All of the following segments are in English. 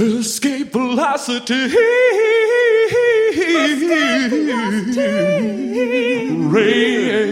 Escape velocity. Radio.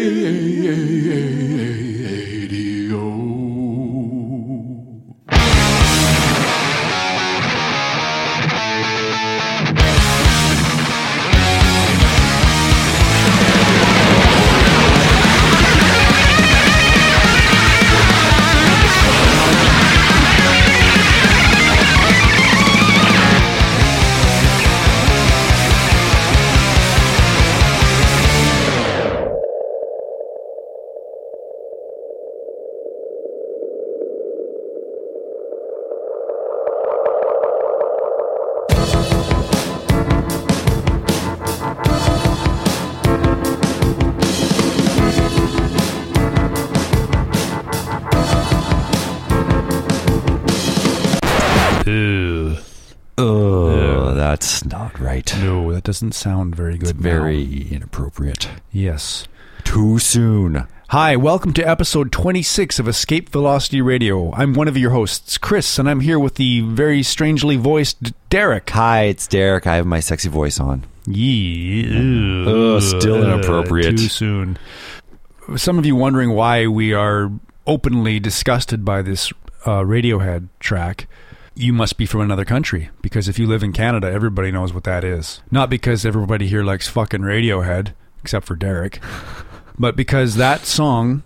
Doesn't sound very good. now. Very inappropriate. Yes. Too soon. Hi, welcome to episode 26 of Escape Velocity Radio. I'm one of your hosts, Chris, and I'm here with the very strangely voiced Derek. Hi, it's Derek. I have my sexy voice on. Yeah. Ugh, still inappropriate. Too soon. Some of you wondering why we are openly disgusted by this uh, Radiohead track. You must be from another country because if you live in Canada, everybody knows what that is. Not because everybody here likes fucking Radiohead, except for Derek, but because that song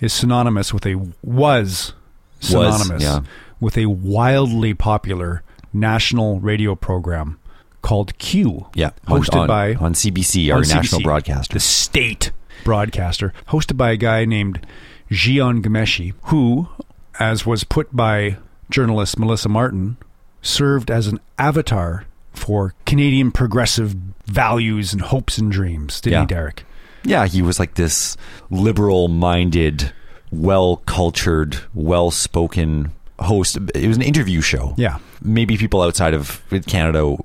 is synonymous with a was synonymous yeah. with a wildly popular national radio program called Q. Yeah, hosted on, by on CBC, our on national broadcaster. the state broadcaster, hosted by a guy named Jian Ghomeshi, who, as was put by journalist Melissa Martin, served as an avatar for Canadian progressive values and hopes and dreams. Didn't Yeah. he, Derek? Yeah, he was like this liberal-minded, well-cultured, well-spoken host. It was an interview show. Yeah. maybe people outside of Canada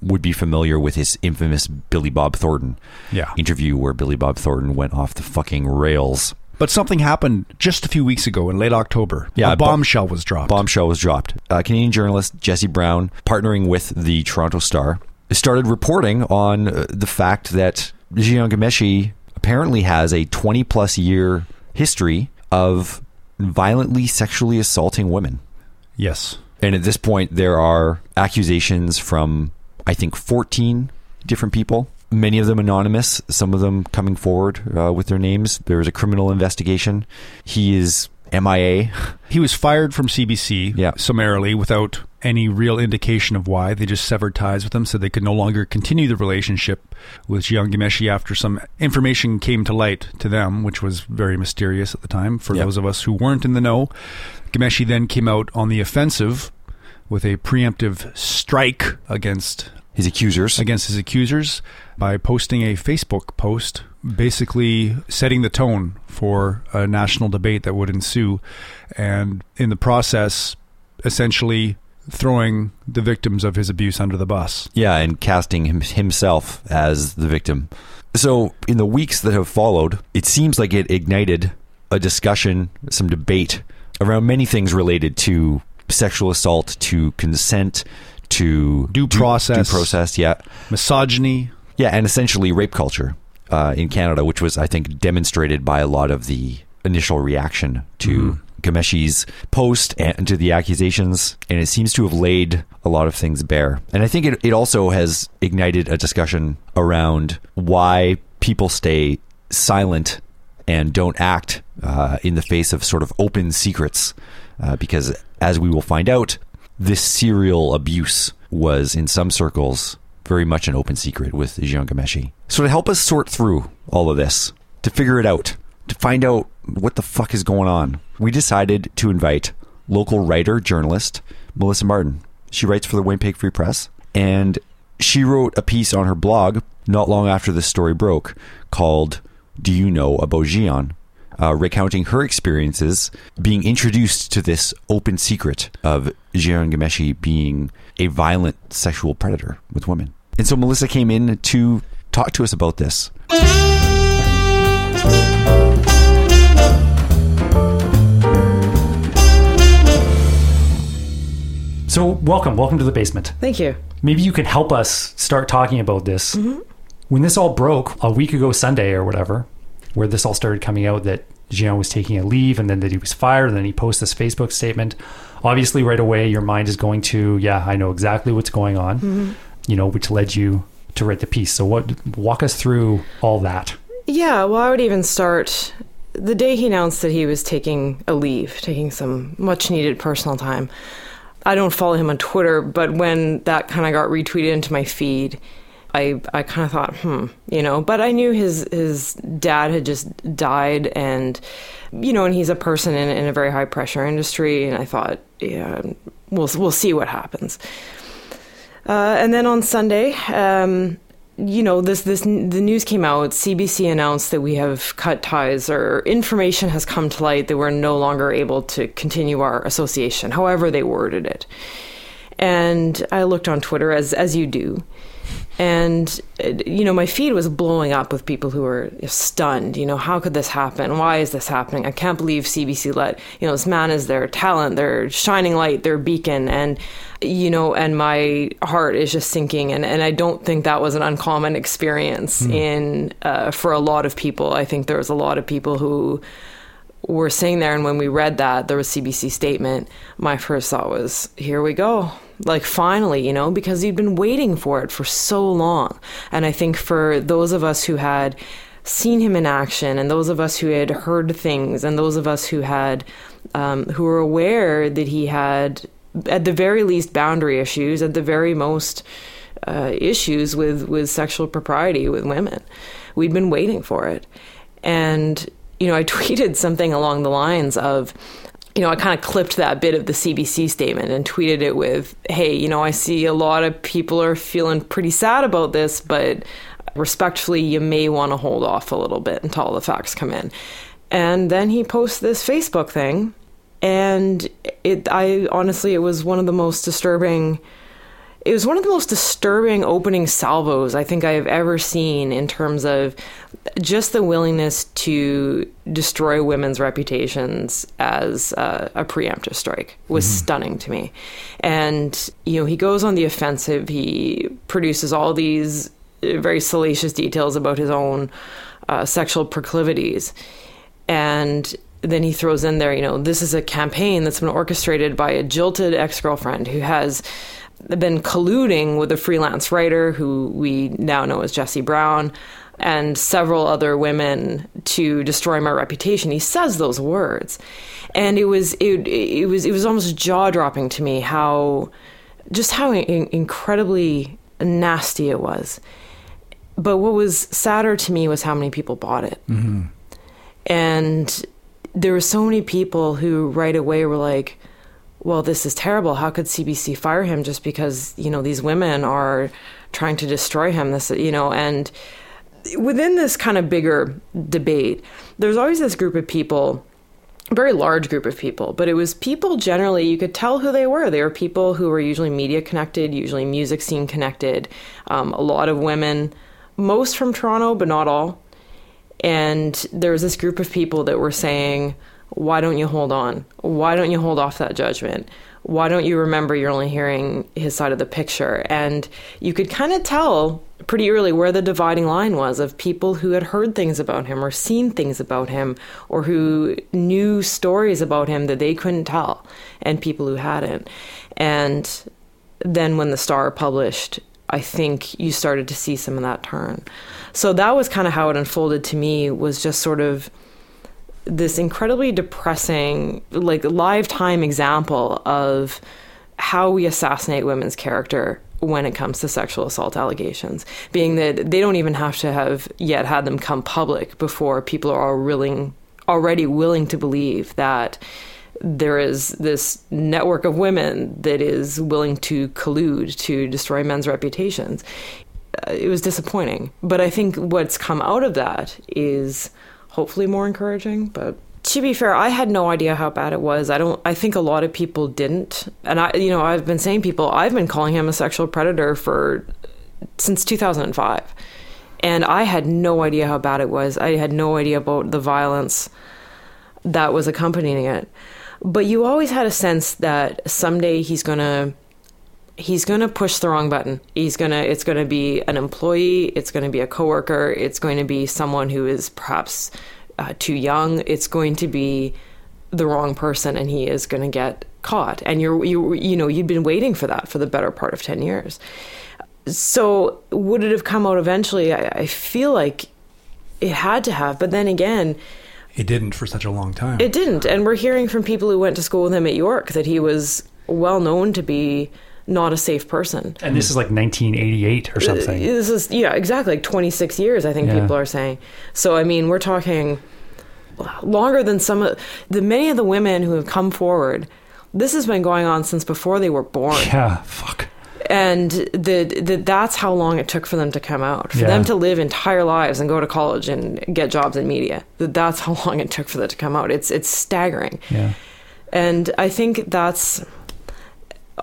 would be familiar with his infamous Billy Bob Thornton Yeah. interview where Billy Bob Thornton went off the fucking rails. But something happened just a few weeks ago in late October. Yeah, a bo- bombshell was dropped. Bombshell was dropped. Uh, Canadian journalist Jesse Brown, partnering with the Toronto Star, started reporting on uh, the fact that Jian Ghomeshi apparently has a 20 plus year history of violently sexually assaulting women. yes. And at this point, there are accusations from, I think, 14 different people, many of them anonymous, some of them coming forward uh, with their names. There is a criminal investigation. He is MIA. He was fired from CBC Yeah. summarily without any real indication of why. They just severed ties with him so they could no longer continue the relationship with Jian Ghomeshi after some information came to light to them, which was very mysterious at the time for those of us who weren't in the know. Ghomeshi then came out on the offensive with a preemptive strike against His accusers. against his accusers by posting a Facebook post, basically setting the tone for a national debate that would ensue, and in the process, essentially throwing the victims of his abuse under the bus. Yeah, and casting him, himself as the victim. So, in the weeks that have followed, it seems like it ignited a discussion, some debate around many things related to sexual assault, to consent, to Due process. due process, yeah, Misogyny, yeah, and essentially rape culture uh, in Canada, which was, I think, demonstrated by a lot of the initial reaction to Ghomeshi's post and to the accusations, and it seems to have laid a lot of things bare. And I think it, it also has ignited a discussion around why people stay silent and don't act uh, in the face of sort of open secrets, uh, because as we will find out, this serial abuse was in some circles very much an open secret with Jian Ghomeshi. So to help us sort through all of this, to figure it out, to find out what the fuck is going on, we decided to invite local writer journalist Melissa Martin. She writes for the Winnipeg Free Press, and she wrote a piece on her blog not long after this story broke called "Do You Know About Jian?" Uh, recounting her experiences being introduced to this open secret of Jian Gameshi being a violent sexual predator with women. And so Melissa came in to talk to us about this. So So, welcome, welcome to the basement. Thank you. Maybe you can help us start talking about this. Mm-hmm. When this all broke a week ago Sunday or whatever, where this all started coming out that Jean was taking a leave and then that he was fired and then he posts this Facebook statement. Obviously, right away, your mind is going to, yeah, I know exactly what's going on, Mm-hmm. You know, which led you to write the piece. So, what walk us through all that? Yeah, well, I would even start the day he announced that he was taking a leave, taking some much needed personal time. I don't follow him on Twitter, but when that kind of got retweeted into my feed, I I kind of thought, hmm, you know. But I knew his his dad had just died, and you know, and he's a person in, in a very high pressure industry, and I thought, yeah, we'll we'll see what happens. Uh, and then on Sunday, um, you know, this this the news came out. CBC announced that we have cut ties, or information has come to light that we're no longer able to continue our association. However, they worded it. And I looked on Twitter as as you do, and you know my feed was blowing up with people who were stunned. You know how could this happen? Why is this happening? I can't believe cbc let you know this man is their talent their shining light their beacon. And you know and my heart is just sinking. And, and i don't think that was an uncommon experience in uh, for a lot of people. I think there was a lot of people who were sitting there. And when we read that there was cbc statement. My first thought was here we go like finally you know because you'd been waiting for it for so long. And i think for those of us who had seen him in action and those of us who had heard things and those of us who had um, who were aware that he had at the very least boundary issues at the very most uh, issues with with sexual propriety with women we'd been waiting for it. And you know i tweeted something along the lines of you know, I kind of clipped that bit of the CBC statement and tweeted it with, hey, you know, I see a lot of people are feeling pretty sad about this, but respectfully, you may want to hold off a little bit until all the facts come in. And then he posts this Facebook thing, and it, I honestly, it was one of the most disturbing. It was one of the most disturbing opening salvos I think I have ever seen in terms of just the willingness to destroy women's reputations as uh, a preemptive strike was stunning to me. And, you know, he goes on the offensive. He produces all these uh, very salacious details about his own uh, sexual proclivities. And then he throws in there, you know, this is a campaign that's been orchestrated by a jilted ex girlfriend who has been colluding with a freelance writer who we now know as Jesse Brown and several other women to destroy my reputation. He says those words. And it was it, it was it was almost jaw-dropping to me how just how in- incredibly nasty it was. But what was sadder to me was how many people bought it. Mm-hmm. And there were so many people who right away were like, well, this is terrible. How could CBC fire him just because, you know, these women are trying to destroy him? This, you know, and within this kind of bigger debate, there's always this group of people, very large group of people, but it was people generally, you could tell who they were. They were people who were usually media connected, usually music scene connected, um, a lot of women, most from Toronto, but not all. And there was this group of people that were saying, why don't you hold on? Why don't you hold off that judgment? Why don't you remember you're only hearing his side of the picture? And you could kind of tell pretty early where the dividing line was of people who had heard things about him or seen things about him or who knew stories about him that they couldn't tell and people who hadn't. And then when the Star published, I think you started to see some of that turn. So that was kind of how it unfolded to me was just sort of this incredibly depressing like live time example of how we assassinate women's character when it comes to sexual assault allegations being that they don't even have to have yet had them come public before people are willing already willing to believe that there is this network of women that is willing to collude to destroy men's reputations. Uh, it was disappointing. But i think what's come out of that is hopefully more encouraging but to be fair i had no idea how bad it was. I don't i think a lot of people didn't. And i you know i've been saying people i've been calling him a sexual predator for since 2005 and i had no idea how bad it was. I had no idea about the violence that was accompanying it. But you always had a sense that someday he's going to he's going to push the wrong button. He's going to it's going to be an employee, it's going to be a coworker, it's going to be someone who is perhaps uh, too young, it's going to be the wrong person and he is going to get caught. And you're you you know, you'd been waiting for that for the better part of 10 years. So would it have come out eventually? I, I feel like it had to have, but then again, It didn't for such a long time. it didn't. And we're hearing from people who went to school with him at York that he was well known to be not a safe person. And this is like 1988 or something. Uh, this is yeah, exactly like 26 years. I think Yeah. people are saying. So I mean, we're talking longer than some of the many of the women who have come forward. This has been going on since before they were born, Yeah, fuck. and the, the that's how long it took for them to come out, for Yeah. them to live entire lives and go to college and get jobs in media. That that's how long it took for that to come out. It's it's staggering. Yeah. And I think that's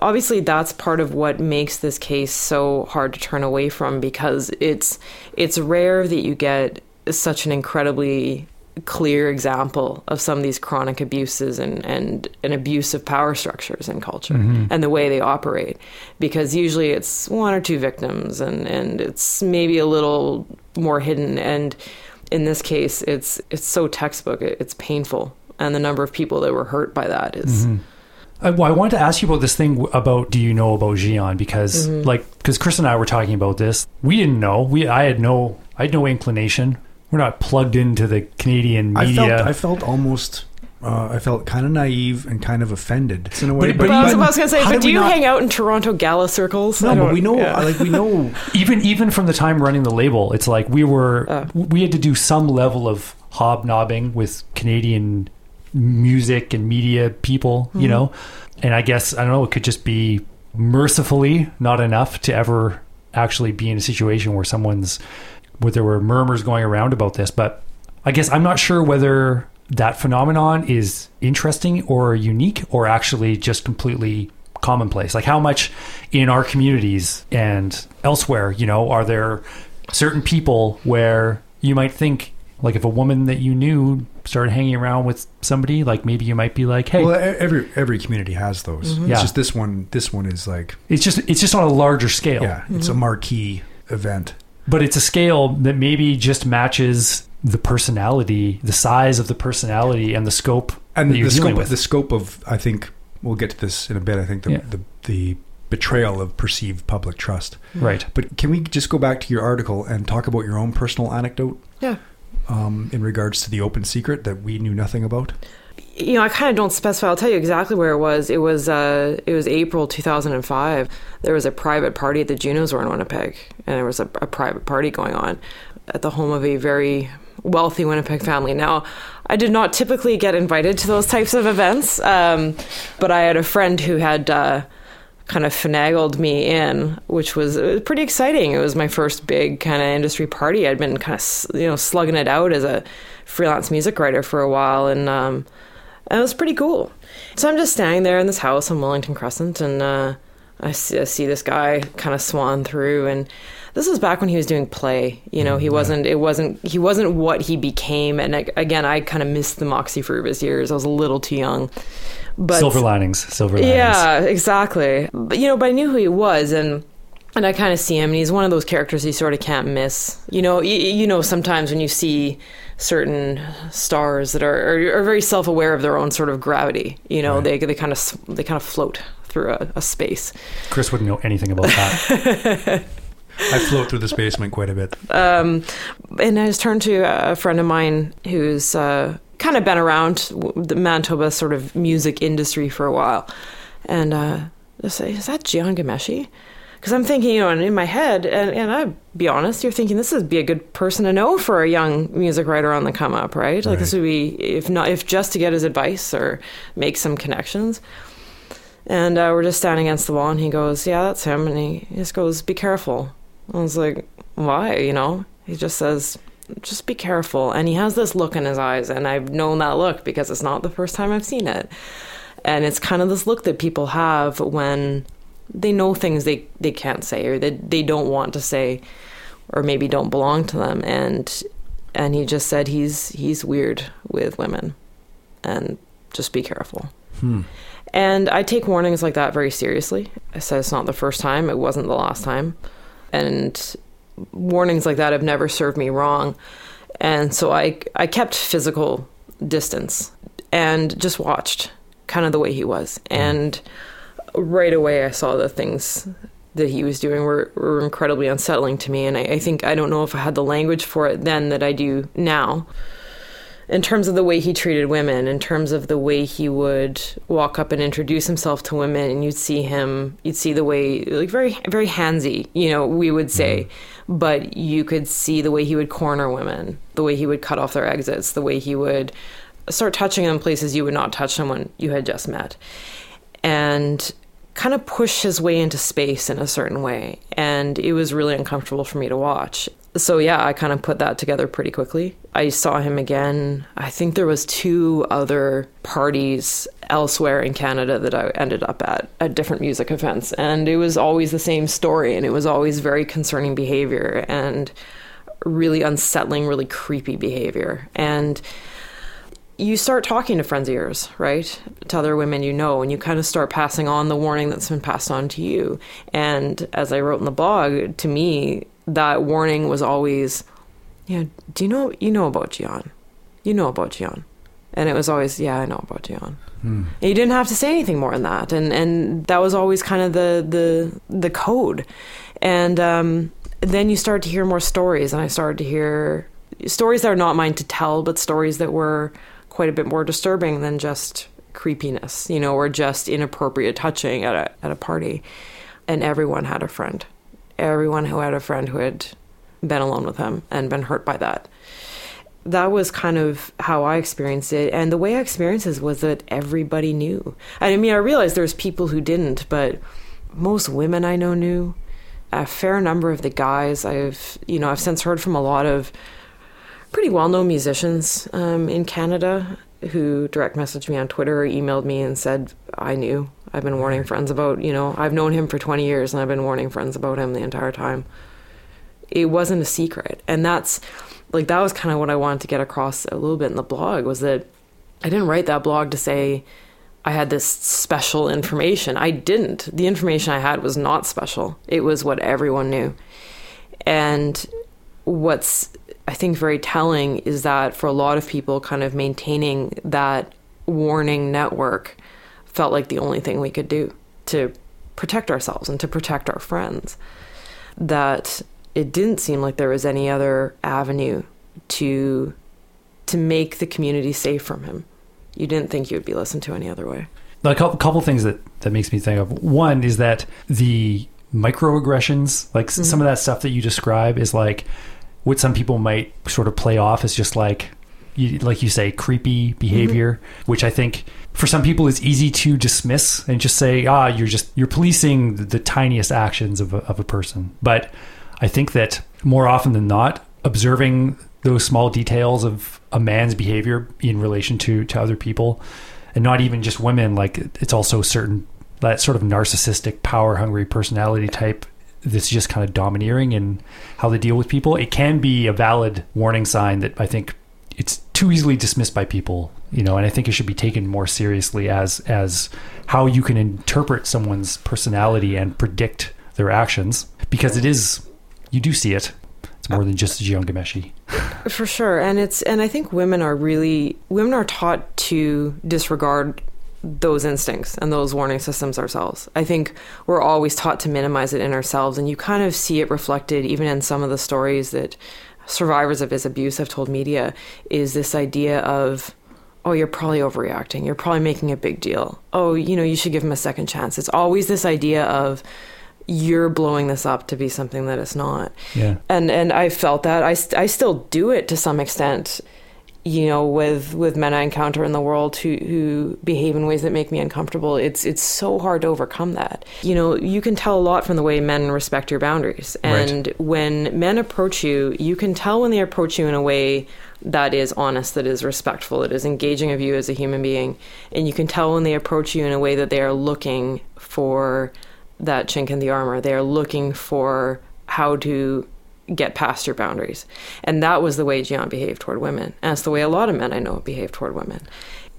obviously that's part of what makes this case so hard to turn away from because it's it's rare that you get such an incredibly clear example of some of these chronic abuses and, and an abuse of power structures in culture mm-hmm. and the way they operate. Because usually it's one or two victims and, and it's maybe a little more hidden. And in this case it's it's so textbook it, it's painful. And the number of people that were hurt by that is mm-hmm. I, well, I wanted to ask you about this thing about do you know about Jian because like because Chris and I were talking about this. We didn't know. We I had no I had no inclination. We're not plugged into the Canadian I media. felt I felt almost uh, I felt kind of naive and kind of offended in a way. But- but Well, I was, was gonna say, but do you not- hang out in Toronto gala circles? No, but we know yeah. like we know even even from the time running the label, it's like we were Uh. we had to do some level of hobnobbing with Canadian music and media people, you mm-hmm. know. And I guess I don't know, it could just be mercifully not enough to ever actually be in a situation where someone's where there were murmurs going around about this, but I guess I'm not sure whether that phenomenon is interesting or unique or actually just completely commonplace. Like how much in our communities and elsewhere, you know, are there certain people where you might think like if a woman that you knew started hanging around with somebody, like maybe you might be like, hey, well every every community has those. Mm-hmm. It's Yeah. just this one this one is like it's just it's just on a larger scale. yeah, it's a mm-hmm. marquee event. but it's a scale that maybe just matches the personality, the size of the personality, and the scope and that you're the scope with. the scope of I think we'll get to this in a bit. I think the Yeah. the, the betrayal of perceived public trust. right. But can we just go back to your article and talk about your own personal anecdote yeah. Um, in regards to the open secret that we knew nothing about? you know, I kind of don't specify. I'll tell you exactly where it was. It was uh, it was April 2005. There was a private party at the Junos were in Winnipeg, and there was a, a private party going on at the home of a very wealthy Winnipeg family. Now, I did not typically get invited to those types of events, um, but I had a friend who had. Uh, kind of finagled me in, which was, was pretty exciting. It was my first big kind of industry party. I'd been kind of you know slugging it out as a freelance music writer for a while, and um, it was pretty cool. So I'm just standing there in this house on Wellington Crescent, and uh, I, see, I see this guy kind of swan through, and this was back when he was doing play. You know, he mm, wasn't. It wasn't. He wasn't what he became. And I, again, I kind of missed the Moxy Früvous years. I was a little too young. But silver linings, silver linings. yeah, exactly. But you know, but I knew who he was, and and I kind of see him, and he's one of those characters you sort of can't miss. You know, you, you know, sometimes when you see certain stars that are are, are very self aware of their own sort of gravity, you know, they they kind of they kind of float through a, a space. Chris wouldn't know anything about that. I float through this basement quite a bit. Um, and I just turned to a friend of mine who's uh, kind of been around the Manitoba sort of music industry for a while, and uh, just say, "Is that Jian Ghomeshi?" Because I'm thinking, you know, and in my head, and, and I'd be honest, you're thinking this would be a good person to know for a young music writer on the come up, right? Like this would be, if not, if just to get his advice or make some connections. And uh, we're just standing against the wall, and he goes, "Yeah, that's him." And he just goes, "Be careful." I was like, "Why?" You know? He just says, "Just be careful." And he has this look in his eyes, and I've known that look because it's not the first time I've seen it. And it's kind of this look that people have when they know things they, they can't say or that they don't want to say, or maybe don't belong to them. And and he just said he's he's weird with women, and just be careful. Hmm. And I take warnings like that very seriously. I said it's not the first time, it wasn't the last time. And warnings like that have never served me wrong. And so I I kept physical distance and just watched kind of the way he was. Mm-hmm. And right away I saw the things that he was doing were, were incredibly unsettling to me. And I, I think I don't know if I had the language for it then that I do now in terms of the way he treated women, in terms of the way he would walk up and introduce himself to women, and you'd see him, you'd see the way, like very, very handsy, you know, we would say, mm-hmm. but you could see the way he would corner women, the way he would cut off their exits, the way he would start touching them places you would not touch someone you had just met. And kind of push his way into space in a certain way. And it was really uncomfortable for me to watch. So yeah, I kind of put that together pretty quickly. I saw him again. I think there was two other parties elsewhere in Canada that I ended up at at different music events and it was always the same story and it was always very concerning behavior and really unsettling, really creepy behavior. And you start talking to friends of yours, right? To other women you know, and you kind of start passing on the warning that's been passed on to you. And as I wrote in the blog, to me, that warning was always, you know, do you know you know about Jian? You know about Jian. And it was always, yeah, I know about Jian. And you didn't have to say anything more than that. And and that was always kind of the the the code. And um, then you start to hear more stories, and I started to hear stories that are not mine to tell, but stories that were quite a bit more disturbing than just creepiness, you know, or just inappropriate touching at a at a party. And everyone had a friend. Everyone who had a friend who had been alone with him and been hurt by that. That was kind of how I experienced it. And the way I experienced it was that everybody knew. I mean, I realized there's people who didn't, but most women I know knew. A fair number of the guys I've, you know, I've since heard from a lot of pretty well known musicians um, in Canada who direct messaged me on Twitter or emailed me and said, I knew. I've been warning friends about, you know, I've known him for 20 years and I've been warning friends about him the entire time. It wasn't a secret. And that's like, that was kind of what I wanted to get across a little bit in the blog was that I didn't write that blog to say I had this special information. I didn't. The information I had was not special, it was what everyone knew. And what's I think very telling is that for a lot of people, kind of maintaining that warning network felt like the only thing we could do to protect ourselves and to protect our friends. That it didn't seem like there was any other avenue to to make the community safe from him. You didn't think you would be listened to any other way. A couple, couple things that that makes me think of. One is that the microaggressions, like s some mm-hmm. of that stuff that you describe, is like what some people might sort of play off as just like, like you say, creepy behavior, which I think for some people is easy to dismiss and just say, ah, you're just you're policing the, the tiniest actions of a, of a person. But I think that more often than not, observing those small details of a man's behavior in relation to to other people, and not even just women, like it's also certain that sort of narcissistic, power hungry personality type that's just kind of domineering in how they deal with people. It can be a valid warning sign that I think it's too easily dismissed by people, you know, and I think it should be taken more seriously as as how you can interpret someone's personality and predict their actions because it is you do see it. It's more than just Ghomeshi. For sure. And it's and I think women are really women are taught to disregard those instincts and those warning systems ourselves. I think we're always taught to minimize it in ourselves and you kind of see it reflected even in some of the stories that survivors of his abuse have told media is this idea of oh you're probably overreacting. You're probably making a big deal. Oh, you know, you should give him a second chance. It's always this idea of you're blowing this up to be something that it's not. Yeah. And and I felt that I, st- I still do it to some extent you know with with men I encounter in the world who who behave in ways that make me uncomfortable it's it's so hard to overcome that. You know you can tell a lot from the way men respect your boundaries. And Right. when men approach you you can tell when they approach you in a way that is honest that is respectful that is engaging of you as a human being. And you can tell when they approach you in a way that they are looking for that chink in the armor. They are looking for how to get past your boundaries. And that was the way Jian behaved toward women. And that's the way a lot of men I know behave toward women.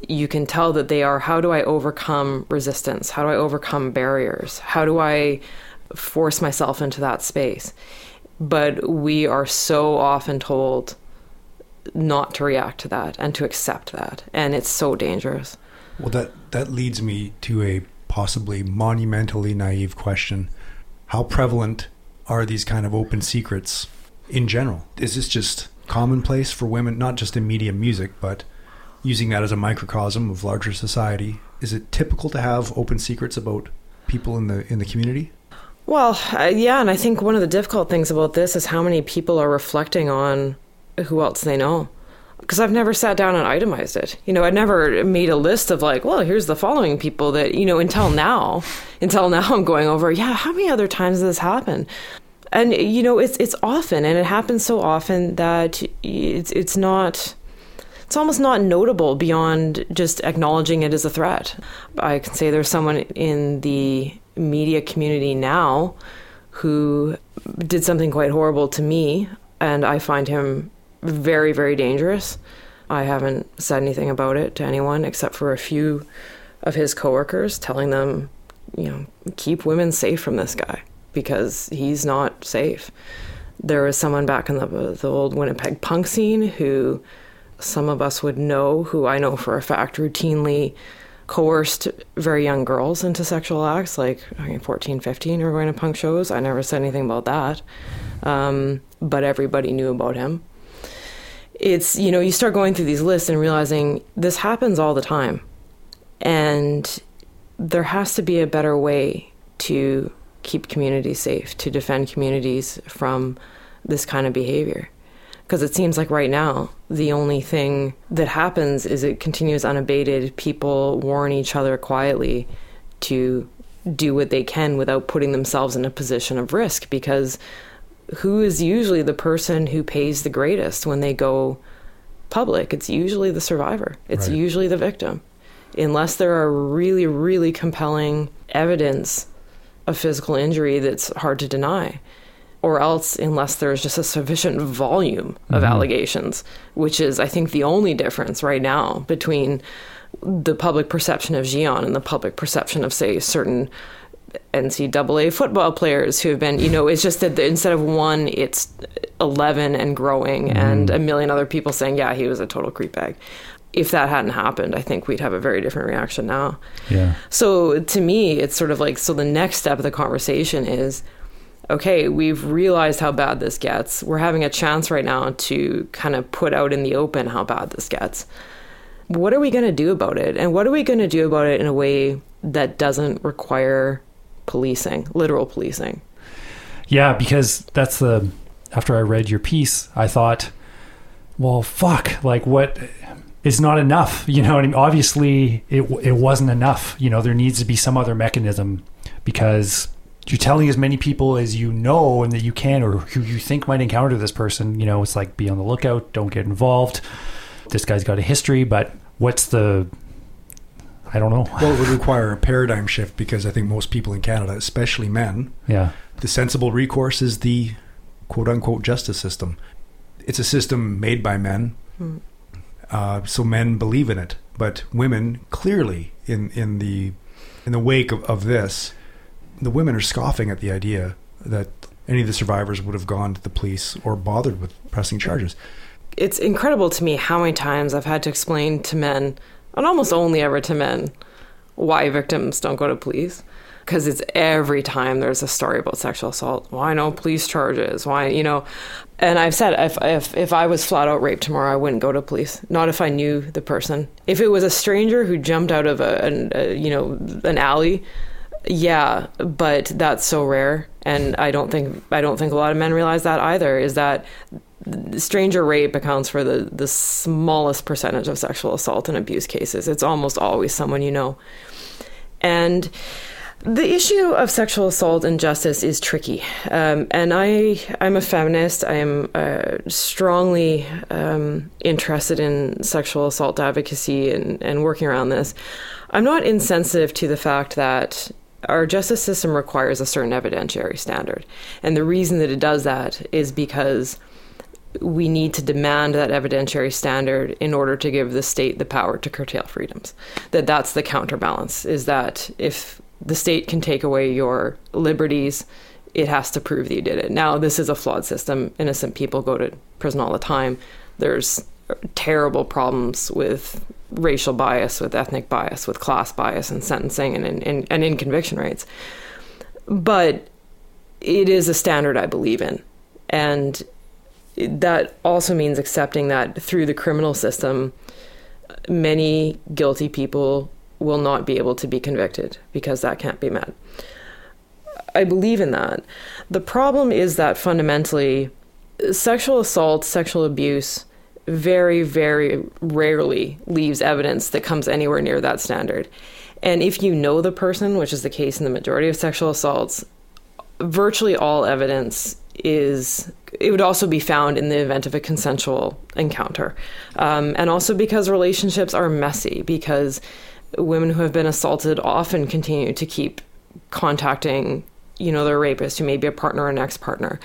You can tell that they are how do I overcome resistance? How do I overcome barriers? How do I force myself into that space? But we are so often told not to react to that and to accept that. And it's so dangerous. Well, that that leads me to a possibly monumentally naive question: How prevalent are these kind of open secrets in general? Is this just commonplace for women, not just in media music, but using that as a microcosm of larger society? Is it typical to have open secrets about people in the in the community? Well, uh, yeah, and I think one of the difficult things about this is how many people are reflecting on who else they know. Because I've never sat down and itemized it. You know, I never made a list of like, well, here's the following people that, you know, until now, until now I'm going over, yeah, how many other times this happened? And, you know, it's, it's often, and it happens so often that it's, it's not, it's almost not notable beyond just acknowledging it as a threat. I can say there's someone in the media community now who did something quite horrible to me, and I find him very, very dangerous. I haven't said anything about it to anyone except for a few of his coworkers, telling them, you know, keep women safe from this guy because he's not safe. There was someone back in the the old Winnipeg punk scene who some of us would know, who I know for a fact routinely coerced very young girls into sexual acts, like I mean, 14, 15, or going to punk shows. I never said anything about that, um, but everybody knew about him it's you know you start going through these lists and realizing this happens all the time. And there has to be a better way to keep communities safe to defend communities from this kind of behavior. Because it seems like right now the only thing that happens is it continues unabated. People warn each other quietly to do what they can without putting themselves in a position of risk because who is usually the person who pays the greatest when they go public? It's usually the survivor, it's right. usually the victim. Unless there are really, really compelling evidence of physical injury that's hard to deny. Or else, unless there's just a sufficient volume of mm-hmm. allegations, which is, I think, the only difference right now between the public perception of Jian and the public perception of, say, certain NCAA football players who have been, you know, it's just that instead of one, it's 11 and growing, mm. and a million other people saying, yeah, he was a total creepbag. If that hadn't happened, I think we'd have a very different reaction now. Yeah. So to me, it's sort of like so the next step of the conversation is okay, we've realized how bad this gets. We're having a chance right now to kind of put out in the open how bad this gets. What are we going to do about it? And what are we going to do about it in a way that doesn't require policing, literal policing. Yeah, because that's the after I read your piece, I thought, well, fuck, like what is not enough, you know, I and obviously it it wasn't enough. You know, there needs to be some other mechanism because you're telling as many people as you know and that you can or who you think might encounter this person, you know, it's like be on the lookout, don't get involved. This guy's got a history, but what's the I don't know. Well, it would require a paradigm shift because I think most people in Canada, especially men, yeah, the sensible recourse is the quote unquote justice system. It's a system made by men, mm. uh, so men believe in it. But women, clearly, in in the in the wake of, of this, the women are scoffing at the idea that any of the survivors would have gone to the police or bothered with pressing charges. It's incredible to me how many times I've had to explain to men and almost only ever to men, why victims don't go to police. Because it's every time there's a story about sexual assault. Why no police charges? Why, you know? And I've said if, if, if I was flat out raped tomorrow, I wouldn't go to police. Not if I knew the person. If it was a stranger who jumped out of a, an, a you know, an alley, yeah, but that's so rare, and I don't think I don't think a lot of men realize that either. Is that stranger rape accounts for the, the smallest percentage of sexual assault and abuse cases. It's almost always someone you know. And the issue of sexual assault and justice is tricky. Um, and I, I'm a feminist. I am uh, strongly um, interested in sexual assault advocacy and, and working around this. I'm not insensitive to the fact that our justice system requires a certain evidentiary standard. And the reason that it does that is because we need to demand that evidentiary standard in order to give the state the power to curtail freedoms. That that's the counterbalance is that if the state can take away your liberties, it has to prove that you did it. Now, this is a flawed system. Innocent people go to prison all the time. There's terrible problems with racial bias, with ethnic bias, with class bias in sentencing and in, in, and in conviction rates. But it is a standard I believe in. And that also means accepting that through the criminal system, many guilty people will not be able to be convicted because that can't be met. I believe in that. The problem is that fundamentally, sexual assault, sexual abuse, very, very rarely leaves evidence that comes anywhere near that standard. And if you know the person, which is the case in the majority of sexual assaults, virtually all evidence is it would also be found in the event of a consensual encounter um, and also because relationships are messy because women who have been assaulted often continue to keep contacting you know their rapist who may be a partner or an ex-partner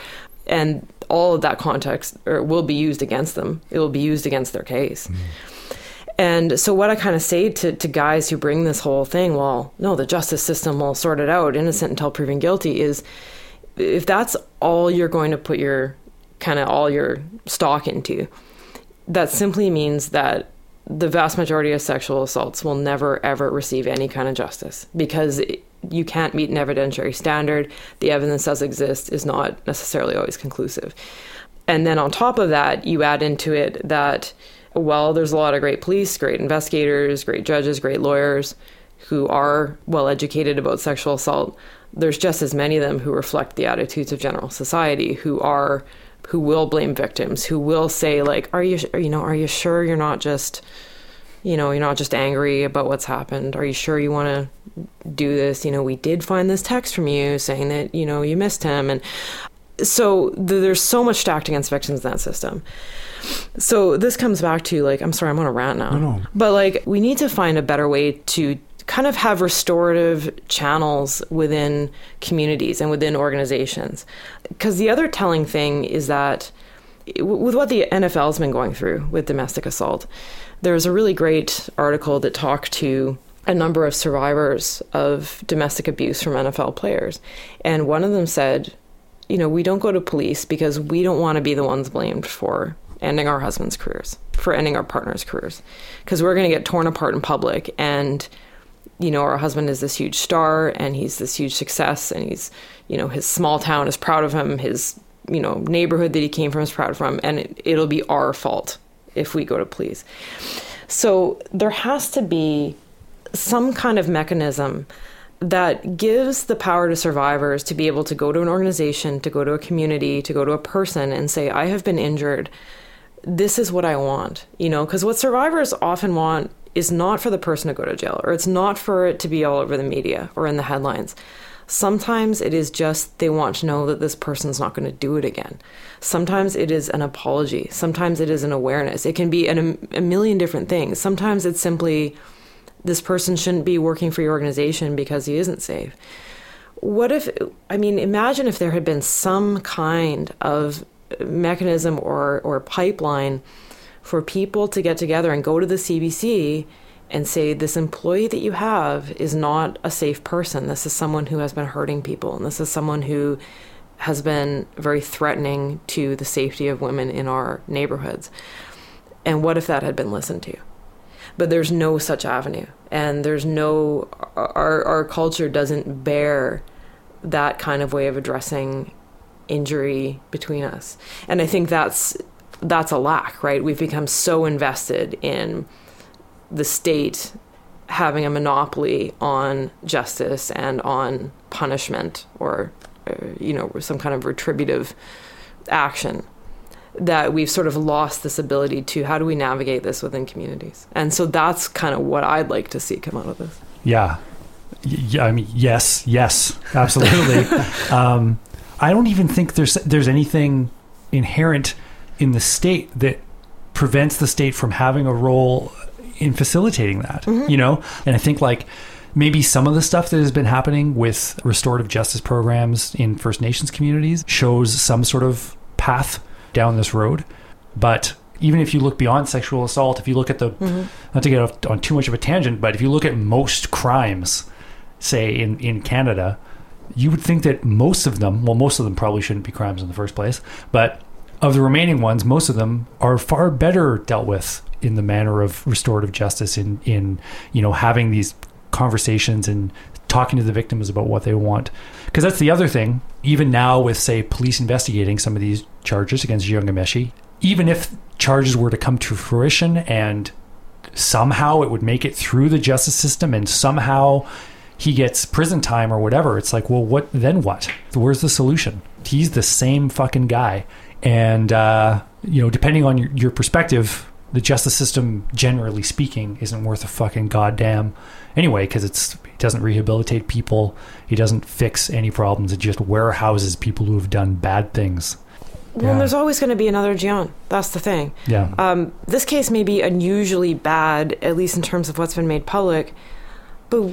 and all of that context or will be used against them. It will be used against their case. Mm. And so, what I kind of say to, to guys who bring this whole thing, well, no, the justice system will sort it out, innocent until proven guilty, is if that's all you're going to put your kind of all your stock into, that simply means that the vast majority of sexual assaults will never ever receive any kind of justice. Because you can't meet an evidentiary standard. The evidence does exist is not necessarily always conclusive. And then on top of that, you add into it that, well, there's a lot of great police, great investigators, great judges, great lawyers who are well educated about sexual assault there's just as many of them who reflect the attitudes of general society who are who will blame victims who will say like are you you know are you sure you're not just you know you're not just angry about what's happened. Are you sure you want to do this? You know we did find this text from you saying that you know you missed him. And so there's so much stacked against victims in that system. So this comes back to like i'm sorry i'm on a rant now. No, no. but like we need to find a better way to kind of have restorative channels within communities and within organizations. Because the other telling thing is that with what the NFL's been going through with domestic assault, there's a really great article that talked to a number of survivors of domestic abuse from NFL players. And one of them said, you know, we don't go to police because we don't want to be the ones blamed for ending our husbands' careers, for ending our partners' careers, because we're going to get torn apart in public and you know, our husband is this huge star and he's this huge success and he's, you know, his small town is proud of him, his, you know, neighborhood that he came from is proud of him, and it, it'll be our fault if we go to please. So there has to be some kind of mechanism that gives the power to survivors to be able to go to an organization, to go to a community, to go to a person and say, I have been injured. This is what I want. You know, because what survivors often want is not for the person to go to jail or it's not for it to be all over the media or in the headlines. Sometimes it is just they want to know that this person's not going to do it again. Sometimes it is an apology. Sometimes it is an awareness. It can be an, a million different things. Sometimes it's simply this person shouldn't be working for your organization because he isn't safe. What if, I mean, imagine if there had been some kind of mechanism or, or pipeline for people to get together and go to the CBC and say, This employee that you have is not a safe person. This is someone who has been hurting people, and this is someone who has been very threatening to the safety of women in our neighborhoods. And what if that had been listened to? But there's no such avenue, and there's no, our, our culture doesn't bear that kind of way of addressing injury between us. And I think that's that's a lack, right? We've become so invested in the state having a monopoly on justice and on punishment or, uh, you know, some kind of retributive action that we've sort of lost this ability to how do we navigate this within communities. And so that's kind of what I'd like to see come out of this. Yeah. Yeah, I mean, yes, yes, absolutely. um, I don't even think there's there's anything inherent in the state that prevents the state from having a role in facilitating that, mm-hmm. you know? And I think like maybe some of the stuff that has been happening with restorative justice programs in First Nations communities shows some sort of path down this road. But even if you look beyond sexual assault, if you look at the, not to get off on too much of a tangent, but if you look at most crimes, say in, in Canada, you would think that most of them, well, most of them probably shouldn't be crimes in the first place, but of the remaining ones, most of them are far better dealt with in the manner of restorative justice in, in you know, having these conversations and talking to the victims about what they want. Because that's the other thing. Even now, with say police investigating some of these charges against Jian Ghomeshi, even if charges were to come to fruition and somehow it would make it through the justice system and somehow he gets prison time or whatever, it's like, well, what then? What? Where's the solution? He's the same fucking guy, and uh, you know, depending on your, your perspective, the justice system, generally speaking, isn't worth a fucking goddamn anyway because it's it doesn't rehabilitate people, he doesn't fix any problems. It just warehouses people who have done bad things. Well, Yeah. there's always going to be another Jian. That's the thing. Yeah, Um, this case may be unusually bad, at least in terms of what's been made public, but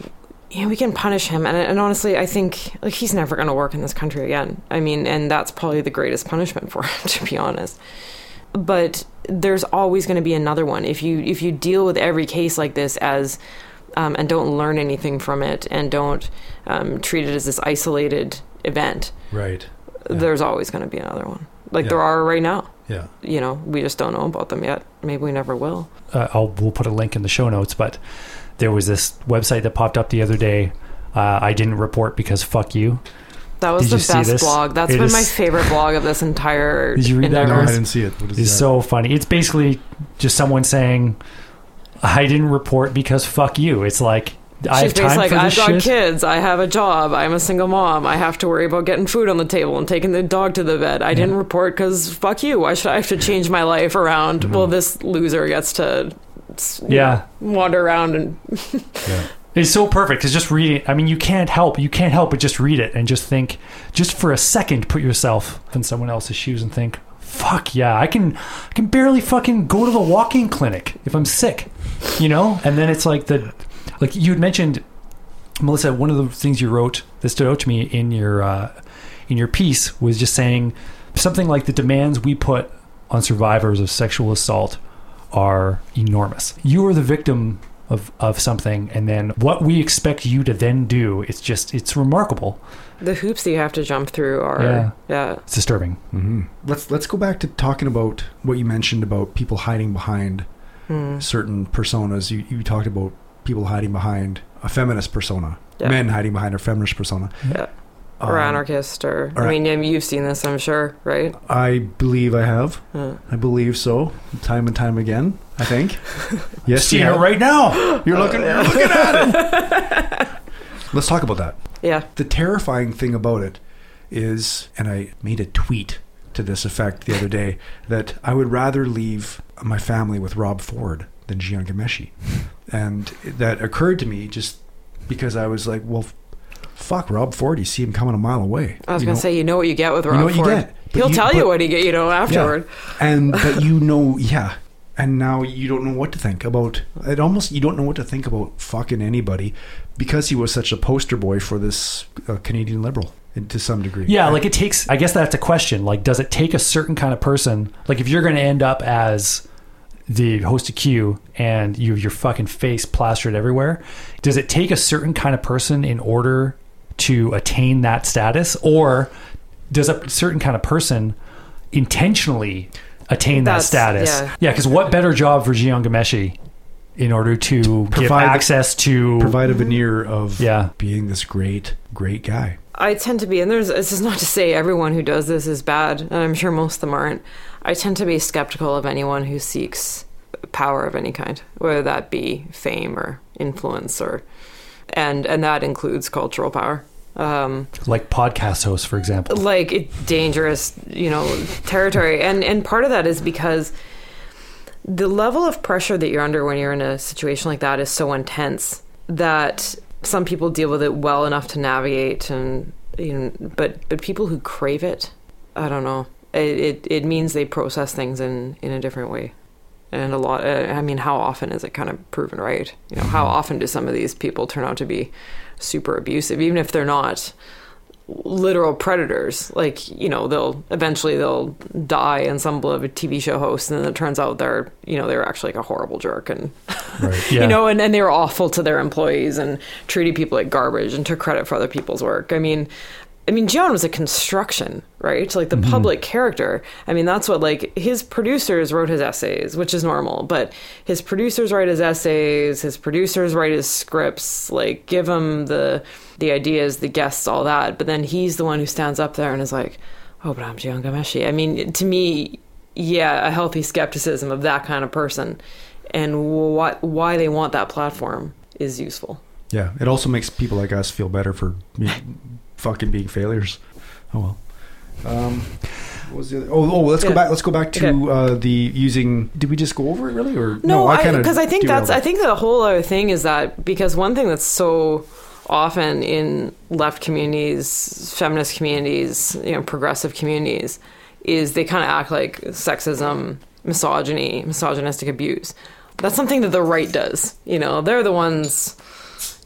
you know, we can punish him. And, and honestly, I think like he's never going to work in this country again. I mean, and that's probably the greatest punishment for him, to be honest. But there's always going to be another one if you if you deal with every case like this as um, and don't learn anything from it and don't um, treat it as this isolated event. Right. Yeah. There's always going to be another one, like Yeah. there are right now Yeah. you know, we just don't know about them yet. Maybe we never will. uh, I'll we'll put a link in the show notes, but there was this website that popped up the other day. Uh, I didn't report because fuck you. That was Did the best blog. That's It been is- my favorite blog of this entire. Did you read that, No, I didn't see it. What is It's that? so funny. It's basically just someone saying, "I didn't report because fuck you." It's like I have time basically like, for I've this got shit. kids. I have a job. I'm a single mom. I have to worry about getting food on the table and taking the dog to the vet. I didn't report because fuck you. Why should I have to change my life around? Well, this loser gets to s- you Mm-hmm. Yeah. know, wander around and It's so perfect because just reading. I mean, you can't help. You can't help but just read it and just think, just for a second, put yourself in someone else's shoes and think, "Fuck yeah, I can, I can barely fucking go to the walk-in clinic if I'm sick," you know. And then it's like the, like you had mentioned, Melissa. One of the things you wrote that stood out to me in your, uh, in your piece was just saying something like the demands we put on survivors of sexual assault are enormous. You are the victim of, of something, and then what we expect you to then do, it's just, it's remarkable. the hoops that you have to jump through are Yeah. yeah. It's disturbing. hmm Let's let's go back to talking about what you mentioned about people hiding behind Hmm. certain personas. You you talked about people hiding behind a feminist persona, Yeah. men hiding behind a feminist persona, Yeah. or Um, anarchist or or- I mean, you've seen this, I'm sure, right? I believe I have. Uh, I believe so, time and time again. I think. yes, Seeing you it right now. You're looking. You're looking at it. Let's talk about that. yeah. The terrifying thing about it is, and I made a tweet to this effect the other day, that I would rather leave my family with Rob Ford than Jian Ghomeshi. And that occurred to me just because I was like, well, fuck Rob Ford. You see him coming a mile away. I was you going know? to say, you know what you get with Rob You Rob know what you Ford. get, He'll you- tell you what he get, you know, afterward. Yeah. and but you know yeah and now you don't know what to think about it almost you don't know what to think about fucking anybody because he was such a poster boy for this uh, canadian liberal to some degree Yeah, like it takes. I guess that's a question. Like, does it take a certain kind of person? Like, if you're going to end up as the host of Q and you have your fucking face plastered everywhere, does it take a certain kind of person in order to attain that status, or does a certain kind of person intentionally attain that That's- status? yeah. Yeah, because what better job for Jian Ghomeshi in order to give Provide the- access to provide a veneer of Yeah. being this great great guy I tend to be, and there's, this is not to say everyone who does this is bad, and I'm sure most of them aren't. I tend to be skeptical of anyone who seeks power of any kind, whether that be fame or influence, or and and that includes cultural power. Um, like podcast hosts, for example? like dangerous, you know, territory. And and part of that is because the level of pressure that you're under when you're in a situation like that is so intense that some people deal with it well enough to navigate and you know, but but people who crave it, I don't know. It, it it means they process things in in a different way. and a lot. Uh, I mean, how often is it kind of proven right? You know, how often do some of these people turn out to be super abusive, even if they're not literal predators like you know they'll eventually they'll die in some of a tv show host and then it turns out they're you know they're actually like a horrible jerk and Right. Yeah. you know and, and they were awful to their employees and treated people like garbage and took credit for other people's work i mean i mean Jian was a construction right? Like the mm-hmm. public character. I mean that's what like his producers wrote his essays which is normal but his producers write his essays his producers write his scripts like give him the the ideas the guests all that. But then he's the one who stands up there and is like oh but i'm Jian Ghomeshi. i mean to me yeah a healthy skepticism of that kind of person and what why they want that platform is useful. Yeah, it also makes people like us feel better for fucking being failures. Oh well. Um, what was the other? Oh, oh, let's go back. Let's go back to Okay. uh, the using. Did we just go over it really, or No, I kinda because I, think that's it. I think the whole other thing is that because one thing that's so often in left communities, feminist communities, you know, progressive communities, is they kind of act like sexism, misogyny, misogynistic abuse. That's something that the right does. You know, they're the ones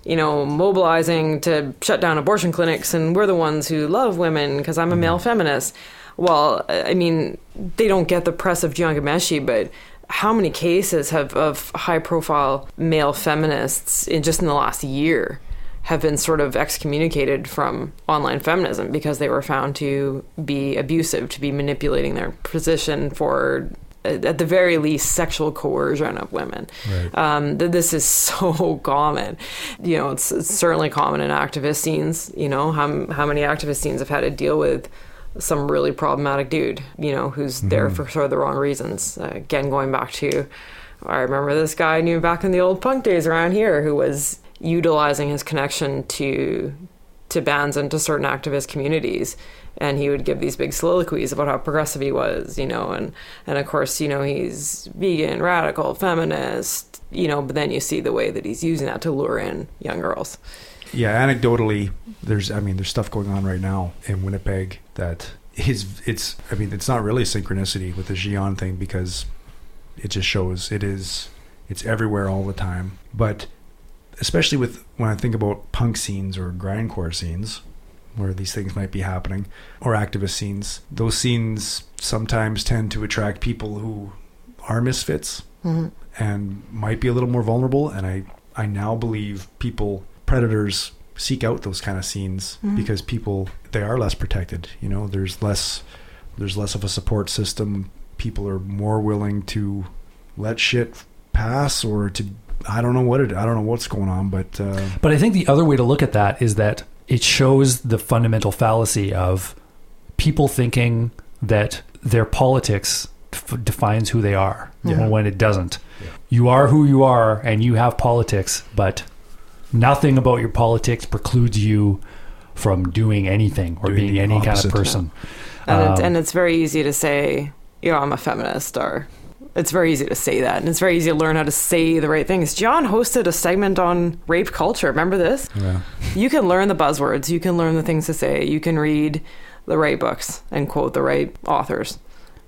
you know, mobilizing to shut down abortion clinics, and we're the ones who love women because I'm a male mm-hmm. feminist. Well, I mean, they don't get the press of Jian Ghomeshi, but how many cases have of high-profile male feminists in just in the last year have been sort of excommunicated from online feminism because they were found to be abusive, to be manipulating their position for at the very least sexual coercion of women Right. um, this is so common. You know, it's, it's certainly common in activist scenes. You know, how how many activist scenes have had to deal with some really problematic dude. You know, who's there for sort of the wrong reasons. Uh, again, going back to, I remember this guy I knew back in the old punk days around here who was utilizing his connection to to bands and to certain activist communities and he would give these big soliloquies about how progressive he was you know and and of course you know he's vegan radical feminist you know but then you see the way that he's using that to lure in young girls yeah, anecdotally, there's I mean, there's stuff going on right now in Winnipeg that is it's I mean, it's not really synchronicity with the Jian thing because it just shows it is it's everywhere all the time. But especially with when I think about punk scenes or grindcore scenes where these things might be happening or activist scenes, those scenes sometimes tend to attract people who are misfits and might be a little more vulnerable and I I now believe people predators seek out those kind of scenes because people they are less protected you know? There's less there's less of a support system. People are more willing to let shit pass or to I don't know what it I don't know what's going on but uh, But I think the other way to look at that is that it shows the fundamental fallacy of people thinking that their politics f- defines who they are Yeah. when it doesn't. You are who you are and you have politics, but nothing about your politics precludes you from doing anything or Doing being the any kind of person. and, it's, Um, and it's very easy to say you know i'm a feminist or it's very easy to say that and it's very easy to learn how to say the right things Jian hosted a segment on rape culture remember this yeah you can learn the buzzwords you can learn the things to say you can read the right books and quote the right authors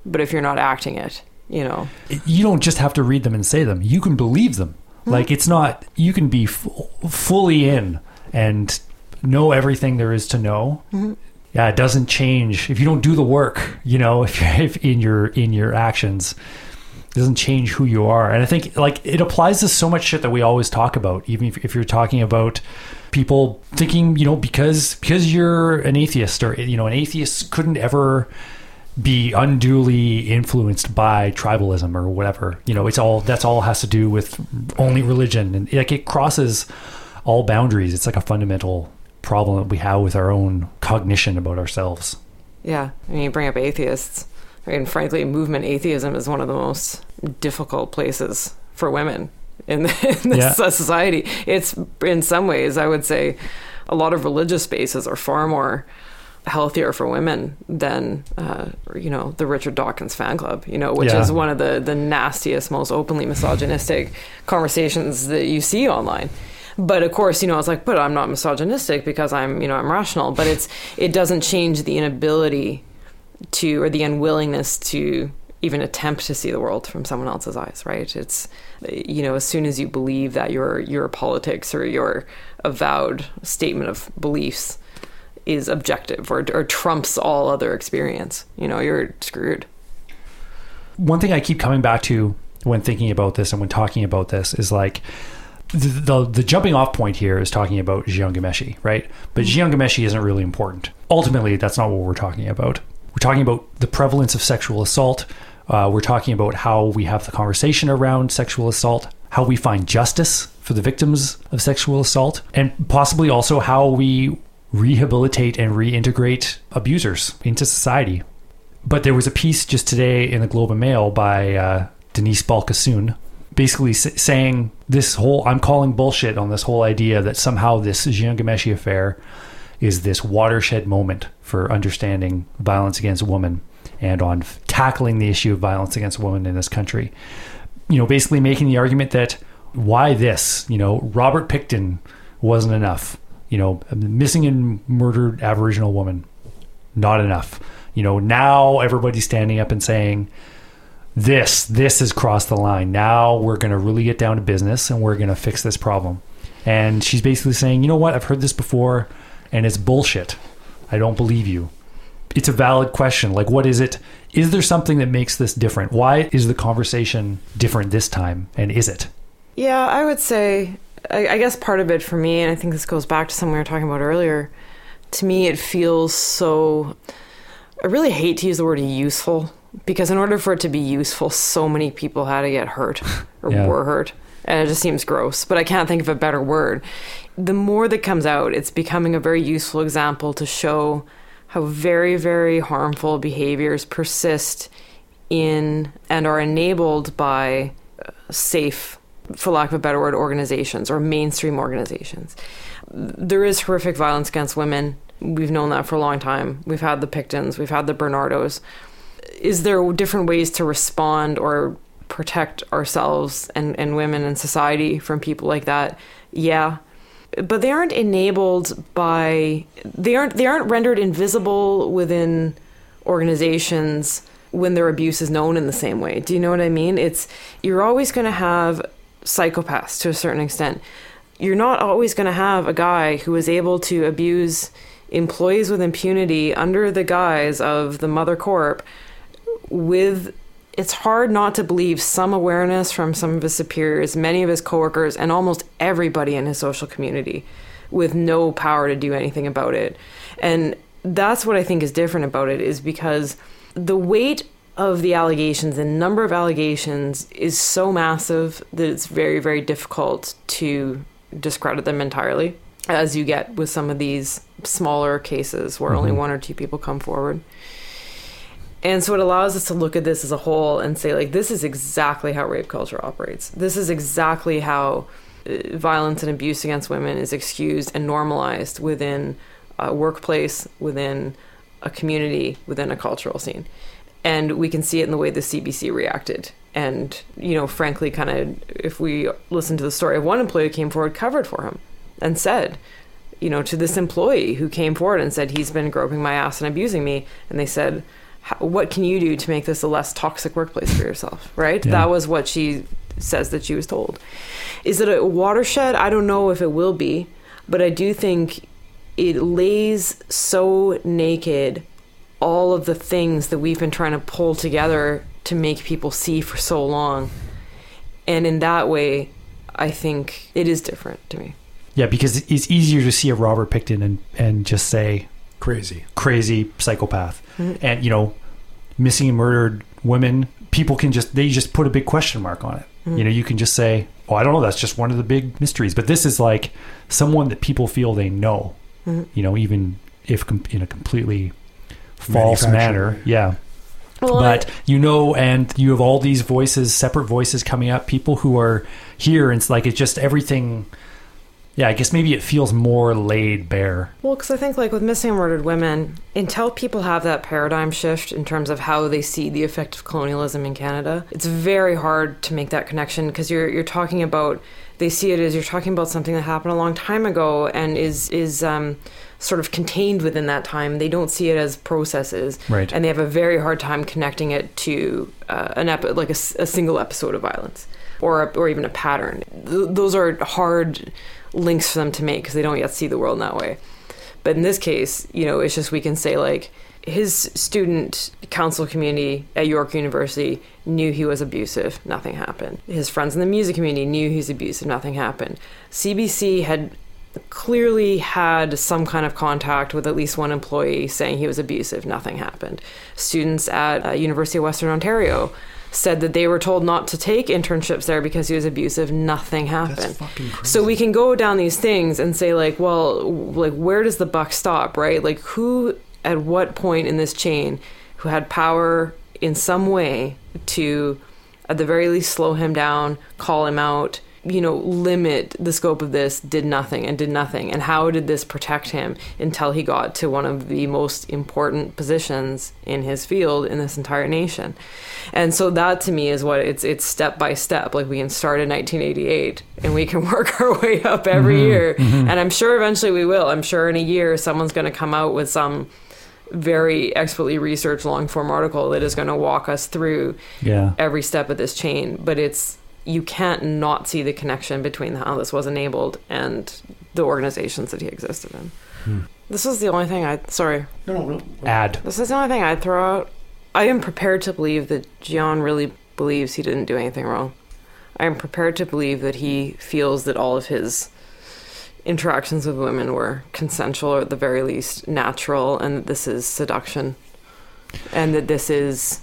but if you're not acting it you know you don't just have to read them and say them. You can believe them. Hmm. Like it's not. You can be fu- fully in and know everything there is to know. Hmm. Yeah, it doesn't change if you don't do the work. You know, if, if in your in your actions, it doesn't change who you are. And I think like it applies to so much shit that we always talk about. Even if, if you're talking about people thinking, you know, because because you're an atheist or you know, an atheist couldn't ever be unduly influenced by tribalism or whatever. You know, it's all that's all has to do with only religion and like it crosses all boundaries. It's like a fundamental problem that we have with our own cognition about ourselves. Yeah, I mean, you bring up atheists. I mean, frankly, movement atheism is one of the most difficult places for women in, the, in this Yeah. society. It's in some ways, I would say, a lot of religious spaces are far more healthier for women than uh, you know the Richard Dawkins fan club. You know, which Yeah. is one of the the nastiest, most openly misogynistic conversations that you see online. But of course, you know, it's like, but I'm not misogynistic because I'm, you know, I'm rational. But it's it doesn't change the inability to or the unwillingness to even attempt to see the world from someone else's eyes, right? It's you know, as soon as you believe that your your politics or your avowed statement of beliefs is objective or, or trumps all other experience, you know, you're screwed. One thing I keep coming back to when thinking about this and when talking about this is like the, the, the jumping off point here is talking about Ghomeshi, right? But mm-hmm. Jian Ghomeshi isn't really important. Ultimately, that's not what we're talking about. We're talking about the prevalence of sexual assault. Uh, we're talking about how we have the conversation around sexual assault, how we find justice for the victims of sexual assault, and possibly also how we rehabilitate and reintegrate abusers into society. But there was a piece just today in the Globe and Mail by uh, Denise Balkissoon, basically s- saying this whole I'm calling bullshit on this whole idea that somehow this Jian Ghomeshi affair is this watershed moment for understanding violence against women and on f- tackling the issue of violence against women in this country. You know, basically making the argument that why this? You know, Robert Pickton wasn't enough. You know, missing and murdered Aboriginal woman, not enough. You know, now everybody's standing up and saying, this this has crossed the line. Now we're going to really get down to business and we're going to fix this problem. And she's basically saying, you know what? I've heard this before, and it's bullshit. I don't believe you. It's a valid question. Like, what is it? Is there something that makes this different? Why is the conversation different this time? And is it? Yeah, I would say, I, I guess part of it for me, and I think this goes back to something we were talking about earlier, to me, it feels so. I really hate to use the word useful because in order for it to be useful, so many people had to get hurt or Yeah. were hurt. And it just seems gross, but I can't think of a better word. The more that comes out, it's becoming a very useful example to show how very, very harmful behaviors persist in and are enabled by uh, safe, for lack of a better word, organizations or mainstream organizations. There is horrific violence against women. We've known that for a long time. We've had the Picktons, we've had the Bernardos. Is there different ways to respond or protect ourselves and, and women and society from people like that? Yeah. But they aren't enabled by they aren't they aren't rendered invisible within organizations when their abuse is known in the same way. Do you know what I mean? It's you're always going to have psychopaths to a certain extent. You're not always going to have a guy who is able to abuse employees with impunity under the guise of the mother corp with it's hard not to believe some awareness from some of his superiors, many of his coworkers, and almost everybody in his social community with no power to do anything about it. And that's what I think is different about it is because the weight of the allegations, the number of allegations is so massive that it's very, very difficult to discredit them entirely, as you get with some of these smaller cases where only mm-hmm. one or two people come forward. And so it allows us to look at this as a whole and say, like, this is exactly how rape culture operates. This is exactly how uh, violence and abuse against women is excused and normalized within a workplace, within a community, within a cultural scene. And we can see it in the way the CBC reacted. And, you know, frankly, kind of, if we listen to the story of one employee who came forward, covered for him and said, you know, to this employee who came forward and said, he's been groping my ass and abusing me. And they said, "How- what can you do to make this a less toxic workplace for yourself? Right? Yeah. That was what she says that she was told. Is it a watershed? I don't know if it will be, but I do think it lays so naked all of the things that we've been trying to pull together to make people see for so long. And in that way, I think it is different to me. Yeah, because it's easier to see a Robert Pickton and, and just say Crazy. crazy psychopath. Mm-hmm. And, you know, missing and murdered women, people can just, they just put a big question mark on it. You mm-hmm. know, you can just say, oh, I don't know, that's just one of the big mysteries. But this is like someone that people feel they know, mm-hmm. you know, even if com- in a completely false Manufactured. manner. Yeah. Well, but you know, and you have all these voices, separate voices coming up, people who are here, and it's like it's just everything. Yeah, I guess maybe it feels more laid bare. Well, because I think, like with missing and murdered women, until people have that paradigm shift in terms of how they see the effect of colonialism in Canada, it's very hard to make that connection because you're you're talking about they see it as you're talking about something that happened a long time ago and is is um, sort of contained within that time. They don't see it as processes, Right. And they have a very hard time connecting it to uh, an epi- like a, a single episode of violence, or a, or even a pattern. Th- those are hard links for them to make because they don't yet see the world in that way. But in this case, you know, it's just we can say like his student council community at York University knew he was abusive, nothing happened. His friends in the music community knew he's abusive, nothing happened. CBC had clearly had some kind of contact with at least one employee saying he was abusive, nothing happened. Students at uh, University of Western Ontario said that they were told not to take internships there because he was abusive, nothing happened. So we can go down these things and say like, well, like where does the buck stop, right? Like who at what point in this chain who had power in some way to at the very least slow him down, call him out, you know, limit the scope of this, did nothing and did nothing. And how did this protect him until he got to one of the most important positions in his field in this entire nation? And so that to me is what it's it's step by step. Like we can start in 1988 and we can work our way up every mm-hmm. year. Mm-hmm. And I'm sure eventually we will. I'm sure in a year someone's going to come out with some very expertly researched long form article that is going to walk us through Yeah. every step of this chain. But it's you can't not see the connection between how this was enabled and the organizations that he existed in. Hmm. This is the only thing I sorry. No, no, no. Add. This is the only thing I'd throw out. I am prepared to believe that Jian really believes he didn't do anything wrong. I am prepared to believe that he feels that all of his interactions with women were consensual or at the very least natural and that this is seduction and that this is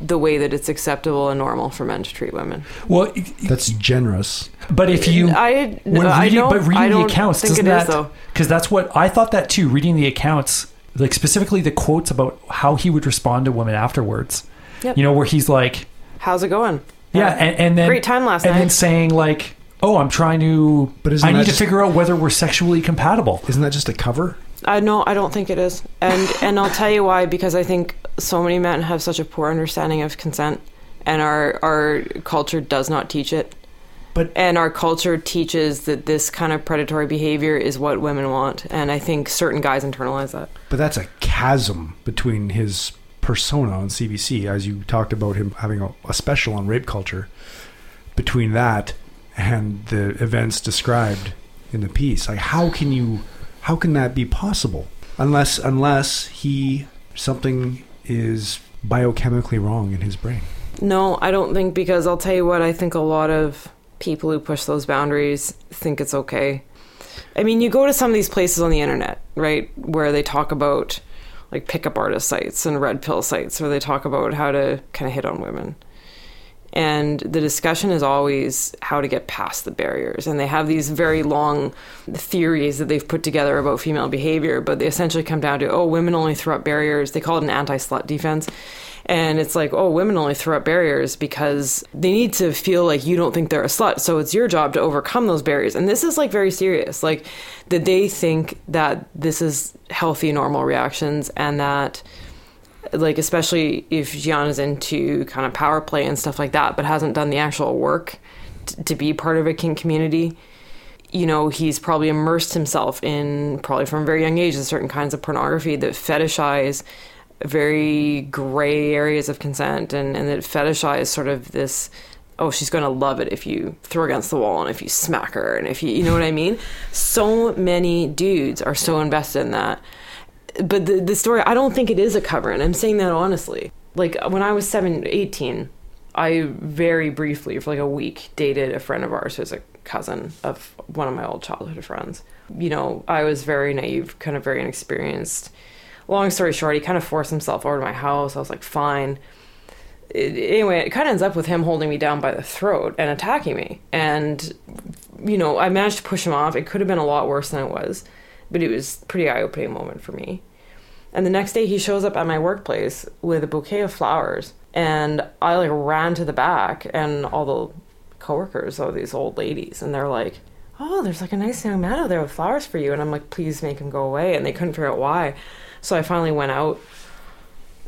the way that it's acceptable and normal for men to treat women. Well, That's generous. but if you I, when I reading, don't, but reading I the don't accounts think doesn't it is, that because that's what I thought that too. Reading the accounts, like specifically the quotes about how he would respond to women afterwards. Yep. You know, where he's like, How's it going? yeah, and, and then Great time last and night. then saying like, oh, I'm trying to, But isn't I that need to figure out whether we're sexually compatible. Isn't that just a cover? I no, I don't think it is, and and I'll tell you why. Because I think so many men have such a poor understanding of consent, and our our culture does not teach it. But- and our culture teaches that this kind of predatory behavior is what women want, and I think certain guys internalize that. But that's a chasm between his persona on CBC, as you talked about him having a, a special on rape culture. Between that and the events described in the piece, like how can you, how can that be possible? Unless unless he something is biochemically wrong in his brain. No, I don't think because I'll tell you what, I think a lot of people who push those boundaries think it's okay. I mean, you go to some of these places on the internet, right, where they talk about like pickup artist sites and red pill sites where they talk about how to kind of hit on women. And the discussion is always how to get past the barriers. And they have these very long theories that they've put together about female behavior, but they essentially come down to, oh, women only throw up barriers. They call it an anti slut defense. And it's like, oh, women only throw up barriers because they need to feel like you don't think they're a slut. So it's your job to overcome those barriers. And this is like very serious. Like that they think that this is healthy, normal reactions and that like especially if Jian is into kind of power play and stuff like that, but hasn't done the actual work t- to be part of a kink community. You know, he's probably immersed himself in probably from a very young age in certain kinds of pornography that fetishize very gray areas of consent and, and that fetishize sort of this oh she's going to love it if you throw against the wall and if you smack her and if you you know what i mean so many dudes are so invested in that but the, the story i don't think it is a cover and i'm saying that honestly like when i was 7 18 i very briefly for like a week dated a friend of ours who's a cousin of one of my old childhood friends you know i was very naive kind of very inexperienced long story short he kind of forced himself over to my house i was like fine it, anyway, it kind of ends up with him holding me down by the throat and attacking me. And, you know, I managed to push him off. It could have been a lot worse than it was, but it was a pretty eye opening moment for me. And the next day, he shows up at my workplace with a bouquet of flowers. And I like ran to the back, and all the coworkers are these old ladies, and they're like, "Oh, there's like a nice young man out there with flowers for you." And I'm like, "Please make him go away." And they couldn't figure out why. So I finally went out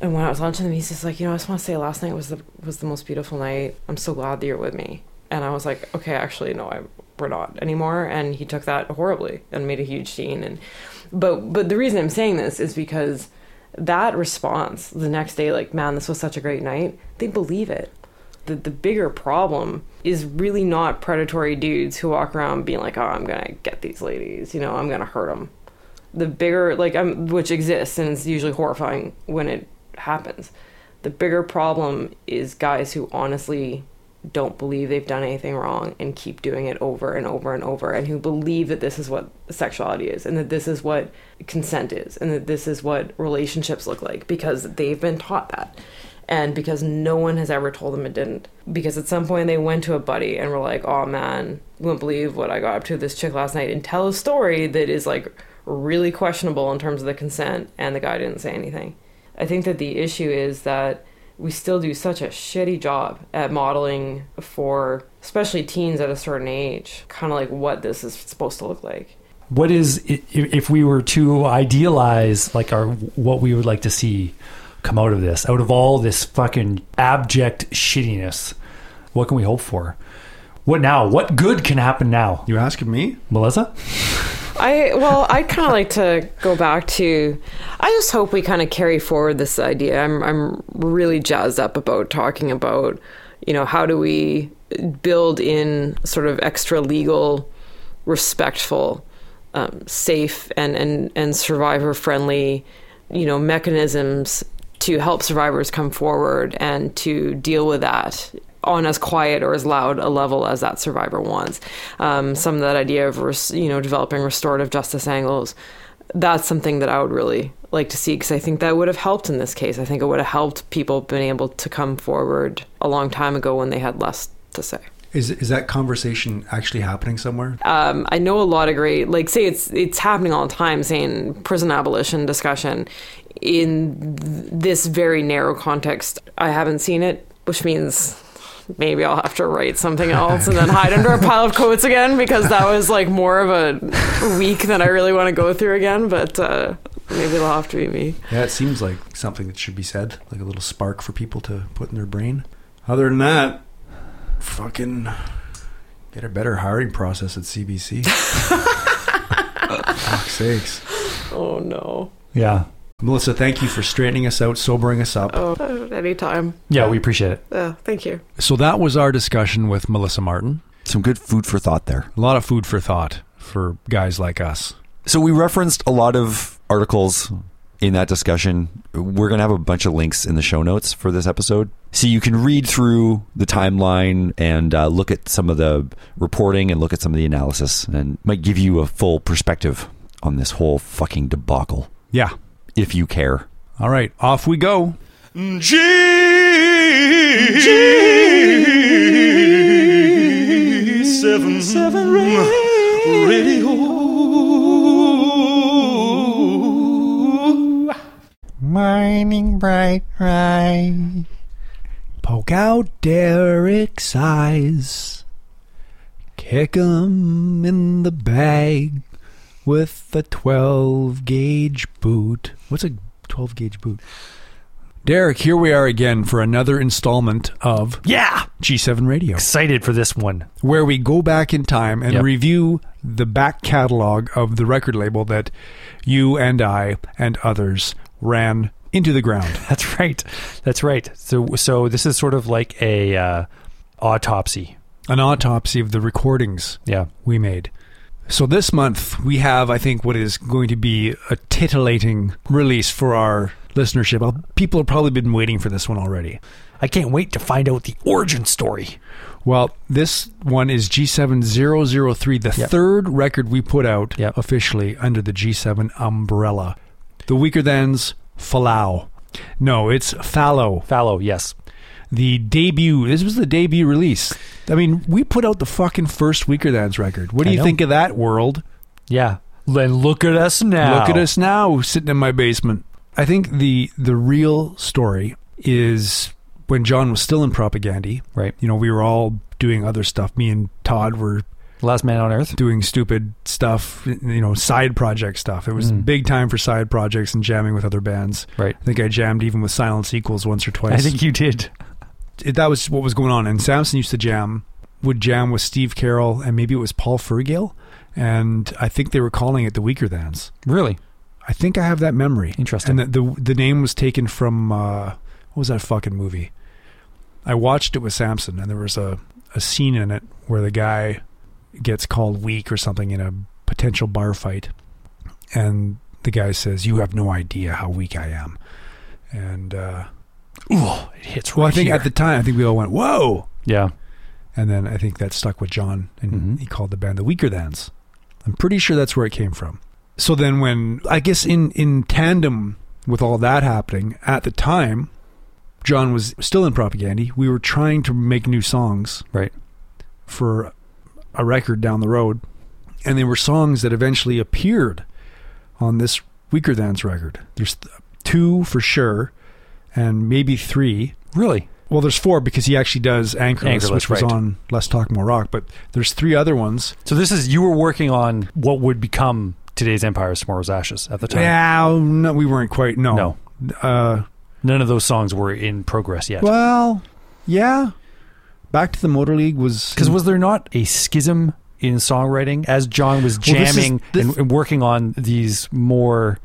and when I was lunching him, he's just like, you know, I just want to say last night was the was the most beautiful night. I'm so glad that you're with me. And I was like, okay, actually, no, I we're not anymore and he took that horribly and made a huge scene and but but the reason i'm saying this is because that response the next day like man this was such a great night they believe it. The, the bigger problem is really not predatory dudes who walk around being like oh i'm gonna get these ladies you know i'm gonna hurt them the bigger like um, which exists and it's usually horrifying when it happens. The bigger problem is guys who honestly don't believe they've done anything wrong and keep doing it over and over and over and who believe that this is what sexuality is and that this is what consent is and that this is what relationships look like because they've been taught that. And because no one has ever told them it didn't. Because at some point they went to a buddy and were like oh man you won't believe what i got up to this chick last night and tell a story that is like really questionable in terms of the consent and the guy didn't say anything. I think that the issue is that we still do such a shitty job at modeling for especially teens at a certain age kind of like what this is supposed to look like What is if we were to idealize like our what we would like to see come out of this, out of all this fucking abject shittiness? What can we hope for? What now? What good can happen now, You asking me? Melissa? I well, I kind of like to go back to. I just hope we kind of carry forward this idea. I'm I'm really jazzed up about talking about, you know, how do we build in sort of extra legal, respectful, um, safe, and and and survivor friendly, you know, mechanisms to help survivors come forward and to deal with that on as quiet or as loud a level as that survivor wants. Um, some of that idea of res- you know developing restorative justice angles. That's something that I would really like to see because I think that would have helped in this case. I think it would have helped people being able to come forward a long time ago when they had less to say. Is is that conversation actually happening somewhere? Um, I know a lot of great, like, say it's it's happening all the time. Saying prison abolition discussion in th- this very narrow context. I haven't seen it, which means maybe I'll have to write something else and then hide under a pile of quotes again because that was like more of a week than I really want to go through again. But uh, maybe it'll have to be me. Yeah, it seems like something that should be said, like a little spark for people to put in their brain. Other than that, fucking get a better hiring process at CBC. Fuck's sakes. Oh no. Yeah, Melissa, thank you for straightening us out, sobering us up. Oh, anytime. yeah, we appreciate it. Uh, thank you. So that was our discussion with Melissa Martin. Some good food for thought there. A lot of food for thought for guys like us. So we referenced a lot of articles in that discussion. We're going to have a bunch of links in the show notes for this episode. So you can read through the timeline and uh, look at some of the reporting and look at some of the analysis and might give you a full perspective on this whole fucking debacle Yeah. If you care. All right, off we go. G G seven seven radio. Mining bright right. Poke out Derek's eyes. Kick 'em in the bag with a 12 gauge boot. What's a 12 gauge boot? Derek, here we are again for another installment of Yeah, G7 Radio, excited for this one. where we go back in time and Yep. review the back catalog of the record label that you and I and others ran into the ground. That's right. That's right. So, so this is sort of like a uh, autopsy. An autopsy of the recordings Yeah. we made. So this month we have, I think, what is going to be a titillating release for our listenership. People have probably been waiting for this one already. I can't wait to find out the origin story. Well, this one is G7003, the Yep. third record we put out Yep. officially under the G7 umbrella. The Weaker Thans, Falau. No, it's Fallow. Fallow, yes. The debut. This was the debut release. I mean, we put out the fucking first Weaker Thans record. What do I you know. think of that world? Yeah. Then look at us now. Look at us now, sitting in my basement. I think the the real story is when John was still in Propagandhi. Right. You know, we were all doing other stuff. Me and Todd were Last man on earth. doing stupid stuff, you know, side project stuff. It was Mm. big time for side projects and jamming with other bands. Right. I think I jammed even with Silence Equals once or twice. I think you did. That was what was going on. And Samson used to jam would jam with Steve Carroll and maybe it was Paul Fergill, and I think they were calling it the Weaker Thans. Really? I think I have that memory. Interesting. And the the, the name was taken from uh, what was that fucking movie? I watched it with Samson, and there was a a scene in it where the guy gets called weak or something in a potential bar fight, and the guy says, "You have no idea how weak I am," and uh, Ooh, it hits well, I think here. at the time, I think we all went, "Whoa!" yeah. And then I think that stuck with John, and Mhm. he called the band the Weaker Thans. I'm pretty sure that's where it came from. So then, when I guess in in tandem with all that happening at the time, John was still in Propagandhi. We were trying to make new songs Right. for a record down the road, and they were songs that eventually appeared on this Weaker Thans record. There's th- two for sure, and maybe three. Really? Well, there's four because he actually does Anchorless, Anchorless, which was right. on Less Talk More Rock. But there's three other ones. So this is you were working on what would become today's Empire, Tomorrow's Ashes at the time. Yeah, no, we weren't quite. No, No. Uh, None of those songs were in progress yet. well, yeah. Back to the Motor League was Because was there not a schism in songwriting as John was Well, this is- jamming this- and, and working on these more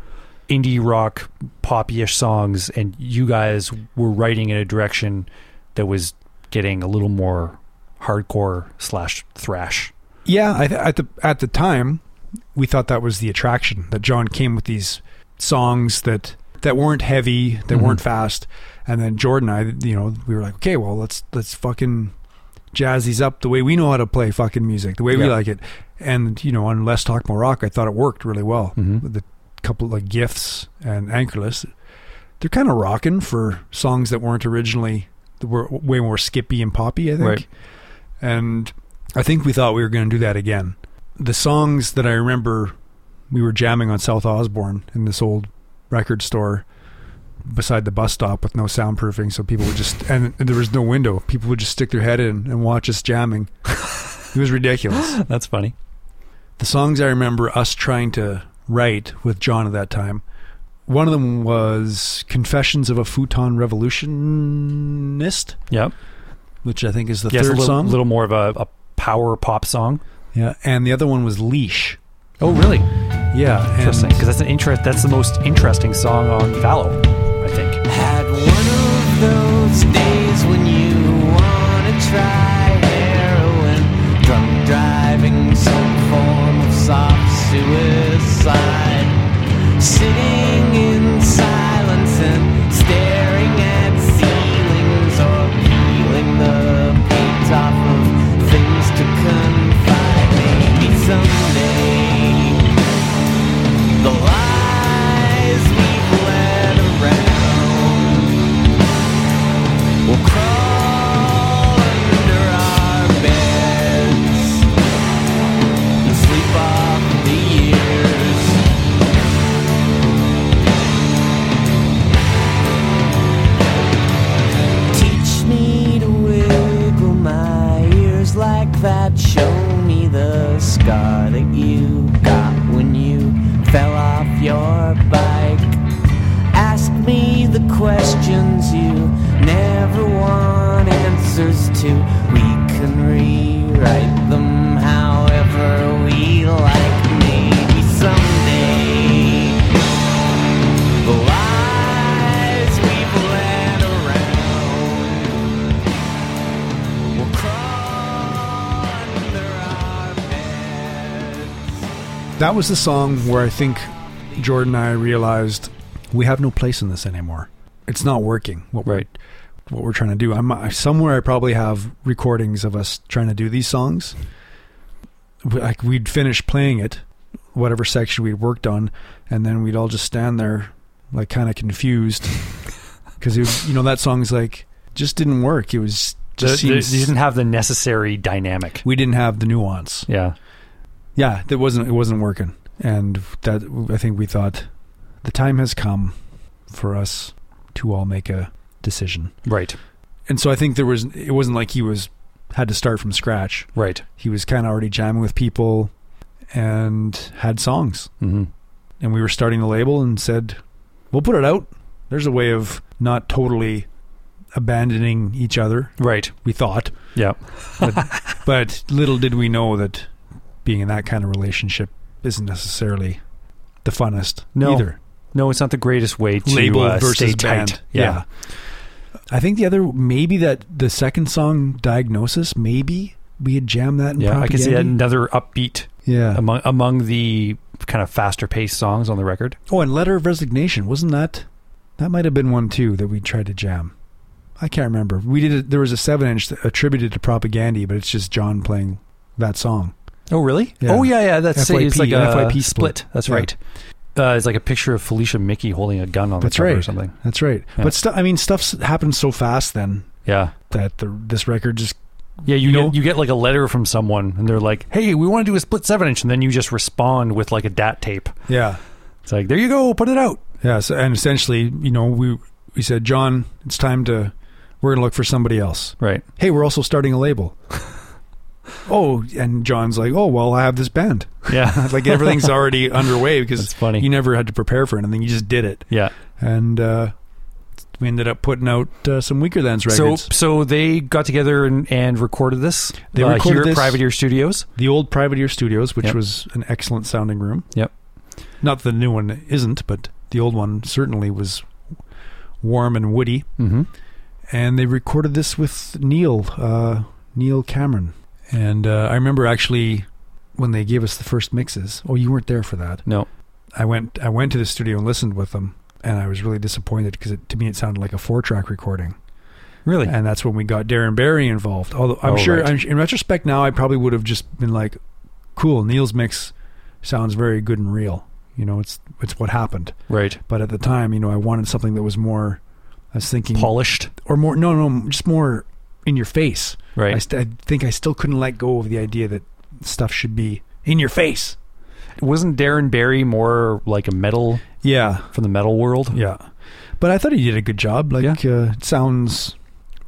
indie rock poppy-ish songs, and you guys were writing in a direction that was getting a little more hardcore slash thrash. Yeah, I th- at the at the time, we thought that was the attraction that John came with these songs that that weren't heavy, that Mhm. weren't fast, and then Jordan and I, you know, we were like, okay, well, let's let's fucking jazz these up the way we know how to play fucking music, the way we like it, and you know, on Less Talk More Rock, I thought it worked really well. Mhm. The couple like gifts and Anchorless, they're kind of rocking for songs that weren't originally that were way more skippy and poppy, I think. Right. And I think we thought we were going to do that again. The songs that I remember we were jamming on South Osborne in this old record store beside the bus stop with no soundproofing so people would just and there was no window people would just stick their head in and watch us jamming it was ridiculous That's funny. the songs I remember us trying to write with John at that time. One of them was Confessions of a Futon Revolutionist, Yep. which I think is the yes, a third little, song. A little more of a, a power pop song. Yeah, and the other one was Leash. Oh, really? Yeah, Interesting. Because that's an interest. That's the most interesting song on Fallow, I think. Had one of those days when you wanna try heroin, drunk driving, some form of soft suicide. Sitting that was the song where I think Jordan and I realized we have no place in this anymore. It's not working. What Right. We're, what we're trying to do. I'm somewhere. I probably have recordings of us trying to do these songs. Like we'd finish playing it, whatever section we'd worked on, and then we'd all just stand there, like kind of confused, because you know that song's like just didn't work. It was just the, seems you didn't have the necessary dynamic. we didn't have the nuance. Yeah. Yeah, that wasn't it wasn't working, and that I think we thought the time has come for us to all make a decision. Right. And so I think there was it wasn't like he was had to start from scratch. Right. He was kind of already jamming with people and had songs. Mm-hmm. And we were starting the label and said, "We'll put it out." There's a way of not totally abandoning each other. Right. We thought, Yeah. but little did we know that being in that kind of relationship isn't necessarily the funnest No. either. No, it's not the greatest way to Label uh, versus stay band. tight. Yeah. I think the other maybe that the second song, Diagnosis, maybe we had jammed that in Yeah, I can see another upbeat Yeah. among among the kind of faster paced songs on the record. Oh, and Letter of Resignation wasn't that? That might have been one too that we tried to jam. I can't remember. We did. it there was a seven inch attributed to Propagandhi, but it's just John playing that song. Oh, really? Yeah. Oh, yeah, yeah. That's FYP, it's like a an FYP split. split. That's Yeah. right. Uh, it's like a picture of Felicia Mickey holding a gun on That's the cover or something. That's right. Yeah. But stu- I mean, stuff's happened so fast then Yeah. that the, this record just Yeah, you, You know- get, you get like a letter from someone, and they're like, "Hey, we want to do a split seven inch," and then you just respond with like a DAT tape. yeah It's like, "There you go, put it out." yeah. So, and essentially, you know, we we said, John, it's time to we're gonna look for somebody else. Right. Hey, we're also starting a label. oh, and John's like, oh well, I have this band. Yeah. like everything's already underway because That's funny. you never had to prepare for anything. You just did it, yeah. and uh, we ended up putting out uh, some Weakerthans So, records. so they got together and, and recorded this. They uh, recorded here this- at Privateer Studios. the old Privateer Studios, which Yep. was an excellent sounding room. Yep. Not that the new one isn't, but the old one certainly was warm and woody. Mm-hmm. And they recorded this with Neil, uh, Neil Cameron. And uh, I remember actually when they gave us the first mixes. Oh, you weren't there for that. No. I went. I went to the studio and listened with them, and I was really disappointed because to me it sounded like a four-track recording. Really? And that's when we got Darren Barry involved. Although I'm Oh, sure, right. I'm, in retrospect now, I probably would have just been like, "Cool, Neil's mix sounds very good and real." You know, it's it's what happened. right. But at the time, you know, I wanted something that was more. I was thinking, Polished. or more. No, no, just more in your face. Right. I, st- I think I still couldn't let go of the idea that stuff should be in your face. Wasn't Darren Barry more like a metal Yeah, from the metal world? yeah. But I thought he did a good job. Like, uh, it sounds.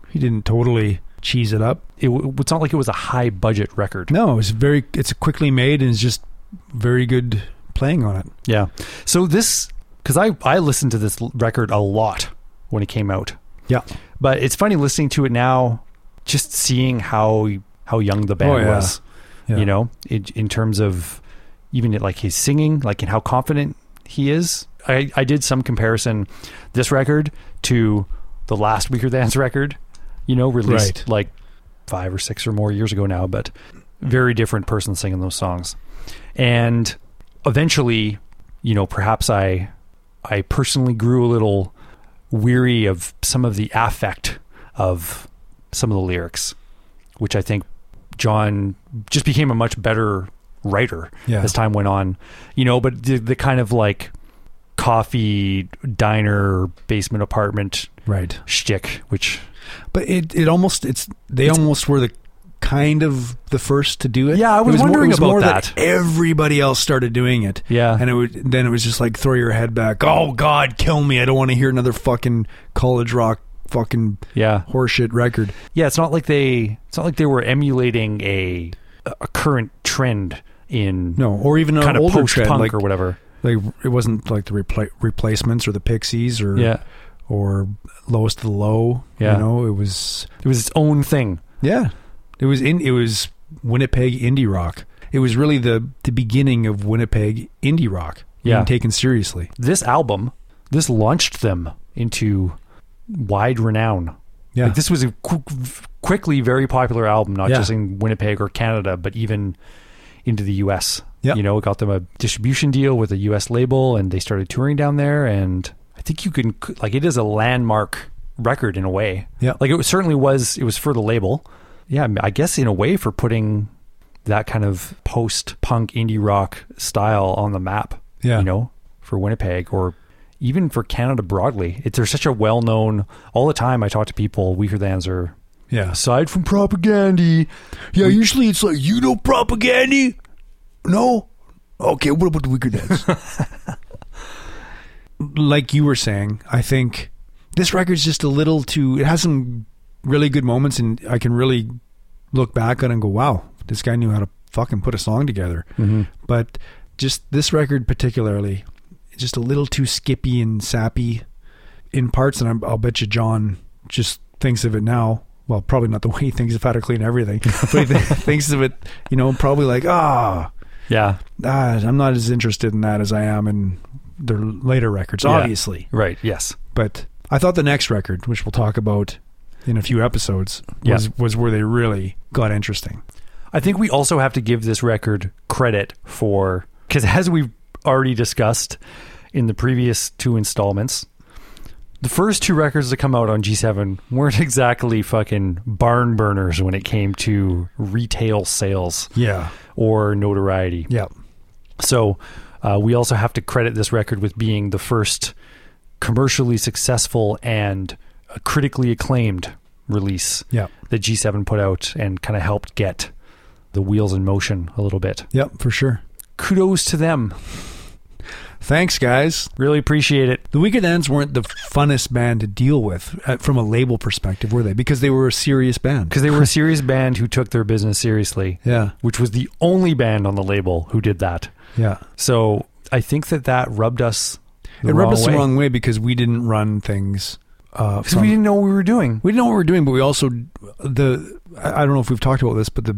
He didn't totally cheese it up. It, it's not like it was a high budget record. No, it was very. It's quickly made and it's just very good playing on it. Yeah. So this, because I I listened to this record a lot when it came out. Yeah. But it's funny listening to it now, just seeing how how young the band Oh, yeah. was. Yeah. You know, in, in terms of even like his singing, like and how confident he is. I I did some comparison this record to the last Weakerthans record. You know, released Right. like five or six or more years ago now, but very different person singing those songs. And eventually, you know, perhaps I I personally grew a little weary of some of the affect of some of the lyrics, which I think John just became a much better writer Yeah. as time went on. You know, but the, the kind of like coffee diner basement apartment Right. shtick, which But it, it almost it's they It's- almost were the kind of the first to do it. Yeah, I was more- it wondering was about more that. Everybody else started doing it. yeah, And it would then it was just like throw your head back. Oh God, kill me! I don't want to hear another fucking college rock fucking yeah, horseshit record. yeah. It's not like they it's not like they were emulating a a current trend in No, or even kind of post punk like or whatever. like it wasn't like the repla- replacements or the Pixies or Yeah, or lowest of the low. Yeah. you know, it was it was its own thing. yeah, it was in it was Winnipeg indie rock. It was really the the beginning of Winnipeg indie rock. Yeah. being taken seriously. This album, this launched them into wide renown. Yeah, Like this was a qu- quickly very popular album, not Yeah. just in Winnipeg or Canada, but even into the U.S. Yeah. You know, it got them a distribution deal with a U.S. label, and they started touring down there. And I think you can like it is a landmark record in a way. Yeah. like it certainly was. It was for the label. Yeah, I guess in a way for putting that kind of post-punk indie rock style on the map. Yeah. you know, for Winnipeg or even for Canada broadly. It, they're such a well-known. All the time, I talk to people. Weakerthans are yeah. aside from Propagandhi. Yeah, usually it's like you know Propagandhi. No, okay. What about the Weaker Dance? like you were saying, I think this record's just a little too. It has some really good moments, and I can really look back on it and go, "Wow, this guy knew how to fucking put a song together." Mm-hmm. But just this record particularly, just a little too skippy and sappy in parts, and I'm, I'll bet you John just thinks of it now. Well, probably not the way he thinks of how to clean everything, but he th- thinks of it, you know, probably like, ah, Yeah. ah, I'm not as interested in that as I am in their later records, Yeah. obviously. Right. Yes. But I thought the next record, which we'll talk about in a few episodes, Yeah. was was where they really got interesting. I think we also have to give this record credit for because as we've already discussed in the previous two installments, the first two records that come out on G7 weren't exactly fucking barn burners when it came to retail sales Yeah, or notoriety. yeah, So uh, we also have to credit this record with being the first commercially successful and critically acclaimed release yeah, that G7 put out and kind of helped get the wheels in motion a little bit. yep, for sure. Kudos to them. Thanks, guys. Really appreciate it. The Weekend Ends weren't the funnest band to deal with uh, from a label perspective, were they? Because they were a serious band. Because they were a serious band who took their business seriously, Yeah, which was the only band on the label who did that. yeah. So I think that that rubbed us. The it rubbed wrong us way. the wrong way because we didn't run things. Uh, Because from- we didn't know what we were doing. we didn't know what we were doing, but we also the I don't know if we've talked about this, but the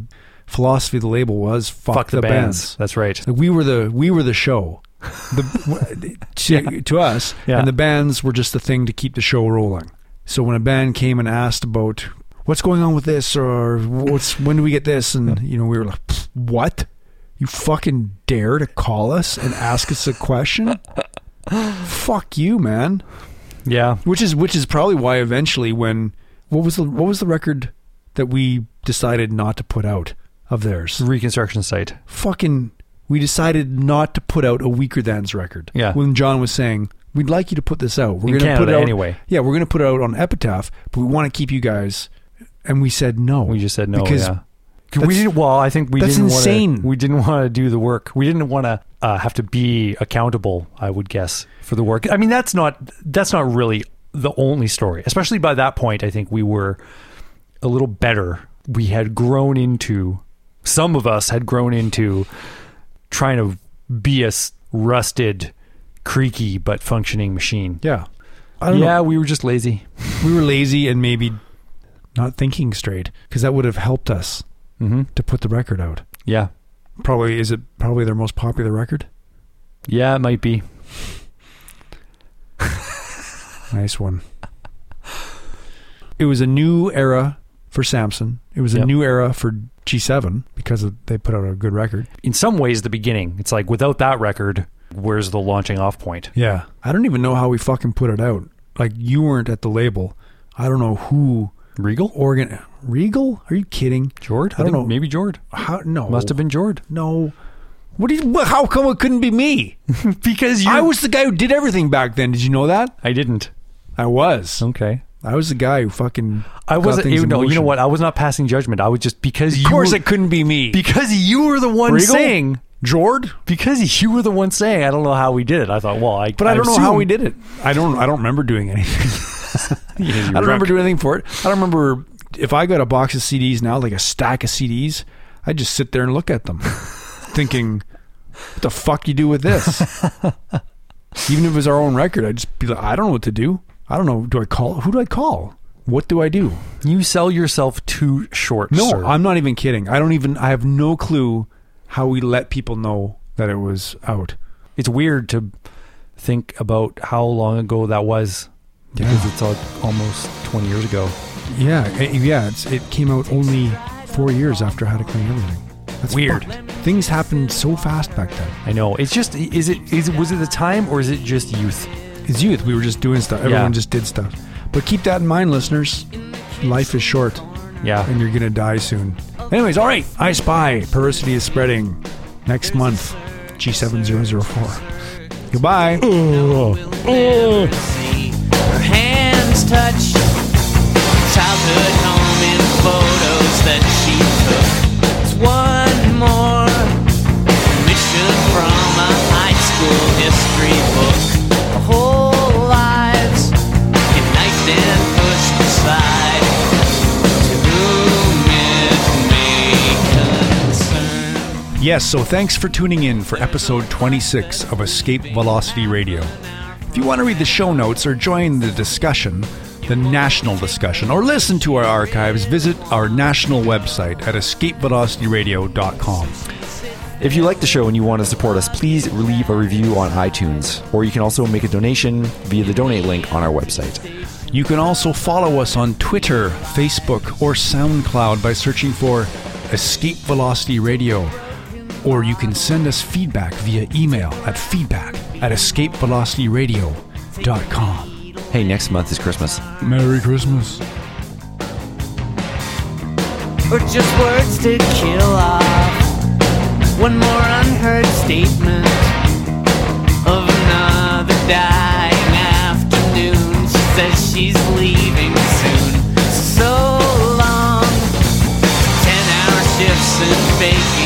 philosophy of the label was fuck, Fuck the, bands. bands. That's right. Like we were the we were the show. The, to, to us, Yeah. and the bands were just the thing to keep the show rolling. So when a band came and asked about what's going on with this or what's when do we get this, and you know we were like, what? You fucking dare to call us and ask us a question? Fuck you, man. Yeah. Which is which is probably why eventually when what was the what was the record that we decided not to put out of theirs? Reconstruction site. Fucking we decided not to put out a weaker than's record. Yeah. When John was saying, We'd like you to put this out. We're gonna put it out anyway. Yeah, we're gonna put it out on Epitaph, but we want to keep you guys and we said no. We just said no. Because yeah. we didn't. Well, I think we that's didn't insane. Want to, we didn't want to do the work. We didn't want to uh, have to be accountable. I would guess for the work. I mean, that's not that's not really the only story. Especially by that point, I think we were a little better. We had grown into. Some of us had grown into trying to be a rusted, creaky but functioning machine. yeah. Yeah, know. we were just lazy. We were lazy and maybe not thinking straight because that would have helped us hmm to put the record out. Yeah, Probably is it probably their most popular record? yeah, it might be. Nice one. It was a new era for Samson. It was a Yep. new era for G7 because of, they put out a good record. in some ways the beginning. It's like without that record, where's the launching off point? Yeah. I don't even know how we fucking put it out. Like you weren't at the label. I don't know who Regal? organ Regal? Are you kidding? Jord? I don't know. Maybe Jord. How no. Must have been Jord. No. What do you how come it couldn't be me? because you I was the guy who did everything back then. Did you know that? I didn't. I was. Okay. I was the guy who fucking I wasn't you know, you know what? I was not passing judgment. I was just because Of you course were, it couldn't be me. because you were the one Regal? saying Jord? because you were the one saying I don't know how we did it. I thought, well, I But I don't know how we did it. I don't. I don't remember doing anything. You I don't remember doing anything for it. I don't remember if I got a box of CDs now, like a stack of CDs. I just sit there and look at them, thinking, "What the fuck you do with this?" Even if it was our own record, I'd just be like, "I don't know what to do. I don't know. Do I call? Who do I call? What do I do?" You sell yourself too short. No, sir. I'm not even kidding. I don't even. I have no clue how we let people know that it was out. it's weird to think about how long ago that was because it's all, almost 20 years ago. Yeah, eh, yeah. It's, it came out only four years after How to Clean Everything. That's Weird. fucked. Things happened so fast back then. I know. It's just is it is it was it the time or is it just youth? It's youth. We were just doing stuff. Everyone Yeah. just did stuff. But keep that in mind, listeners. Life is short, Yeah. and you're gonna die soon. Anyways, all right. I spy. Perversity is spreading. Next month, G7004. Goodbye. see her hands touch childhood home in photos that she took. It's one more mission from a high school history Yes, so thanks for tuning in for episode 26 of Escape Velocity Radio. If you want to read the show notes or join the discussion, the national discussion, or listen to our archives, visit our national website at escapevelocityradio.com. If you like the show and you want to support us, please leave a review on iTunes, or you can also make a donation via the donate link on our website. You can also follow us on Twitter, Facebook, or SoundCloud by searching for Escape Velocity Radio. Or you can send us feedback via email at feedback at escapevelocityradio.com. Hey, next month is Christmas. Merry Christmas. Or just words to kill off. One more unheard statement of another dying afternoon. She says she's leaving soon. So long. Ten hour shifts and bacon.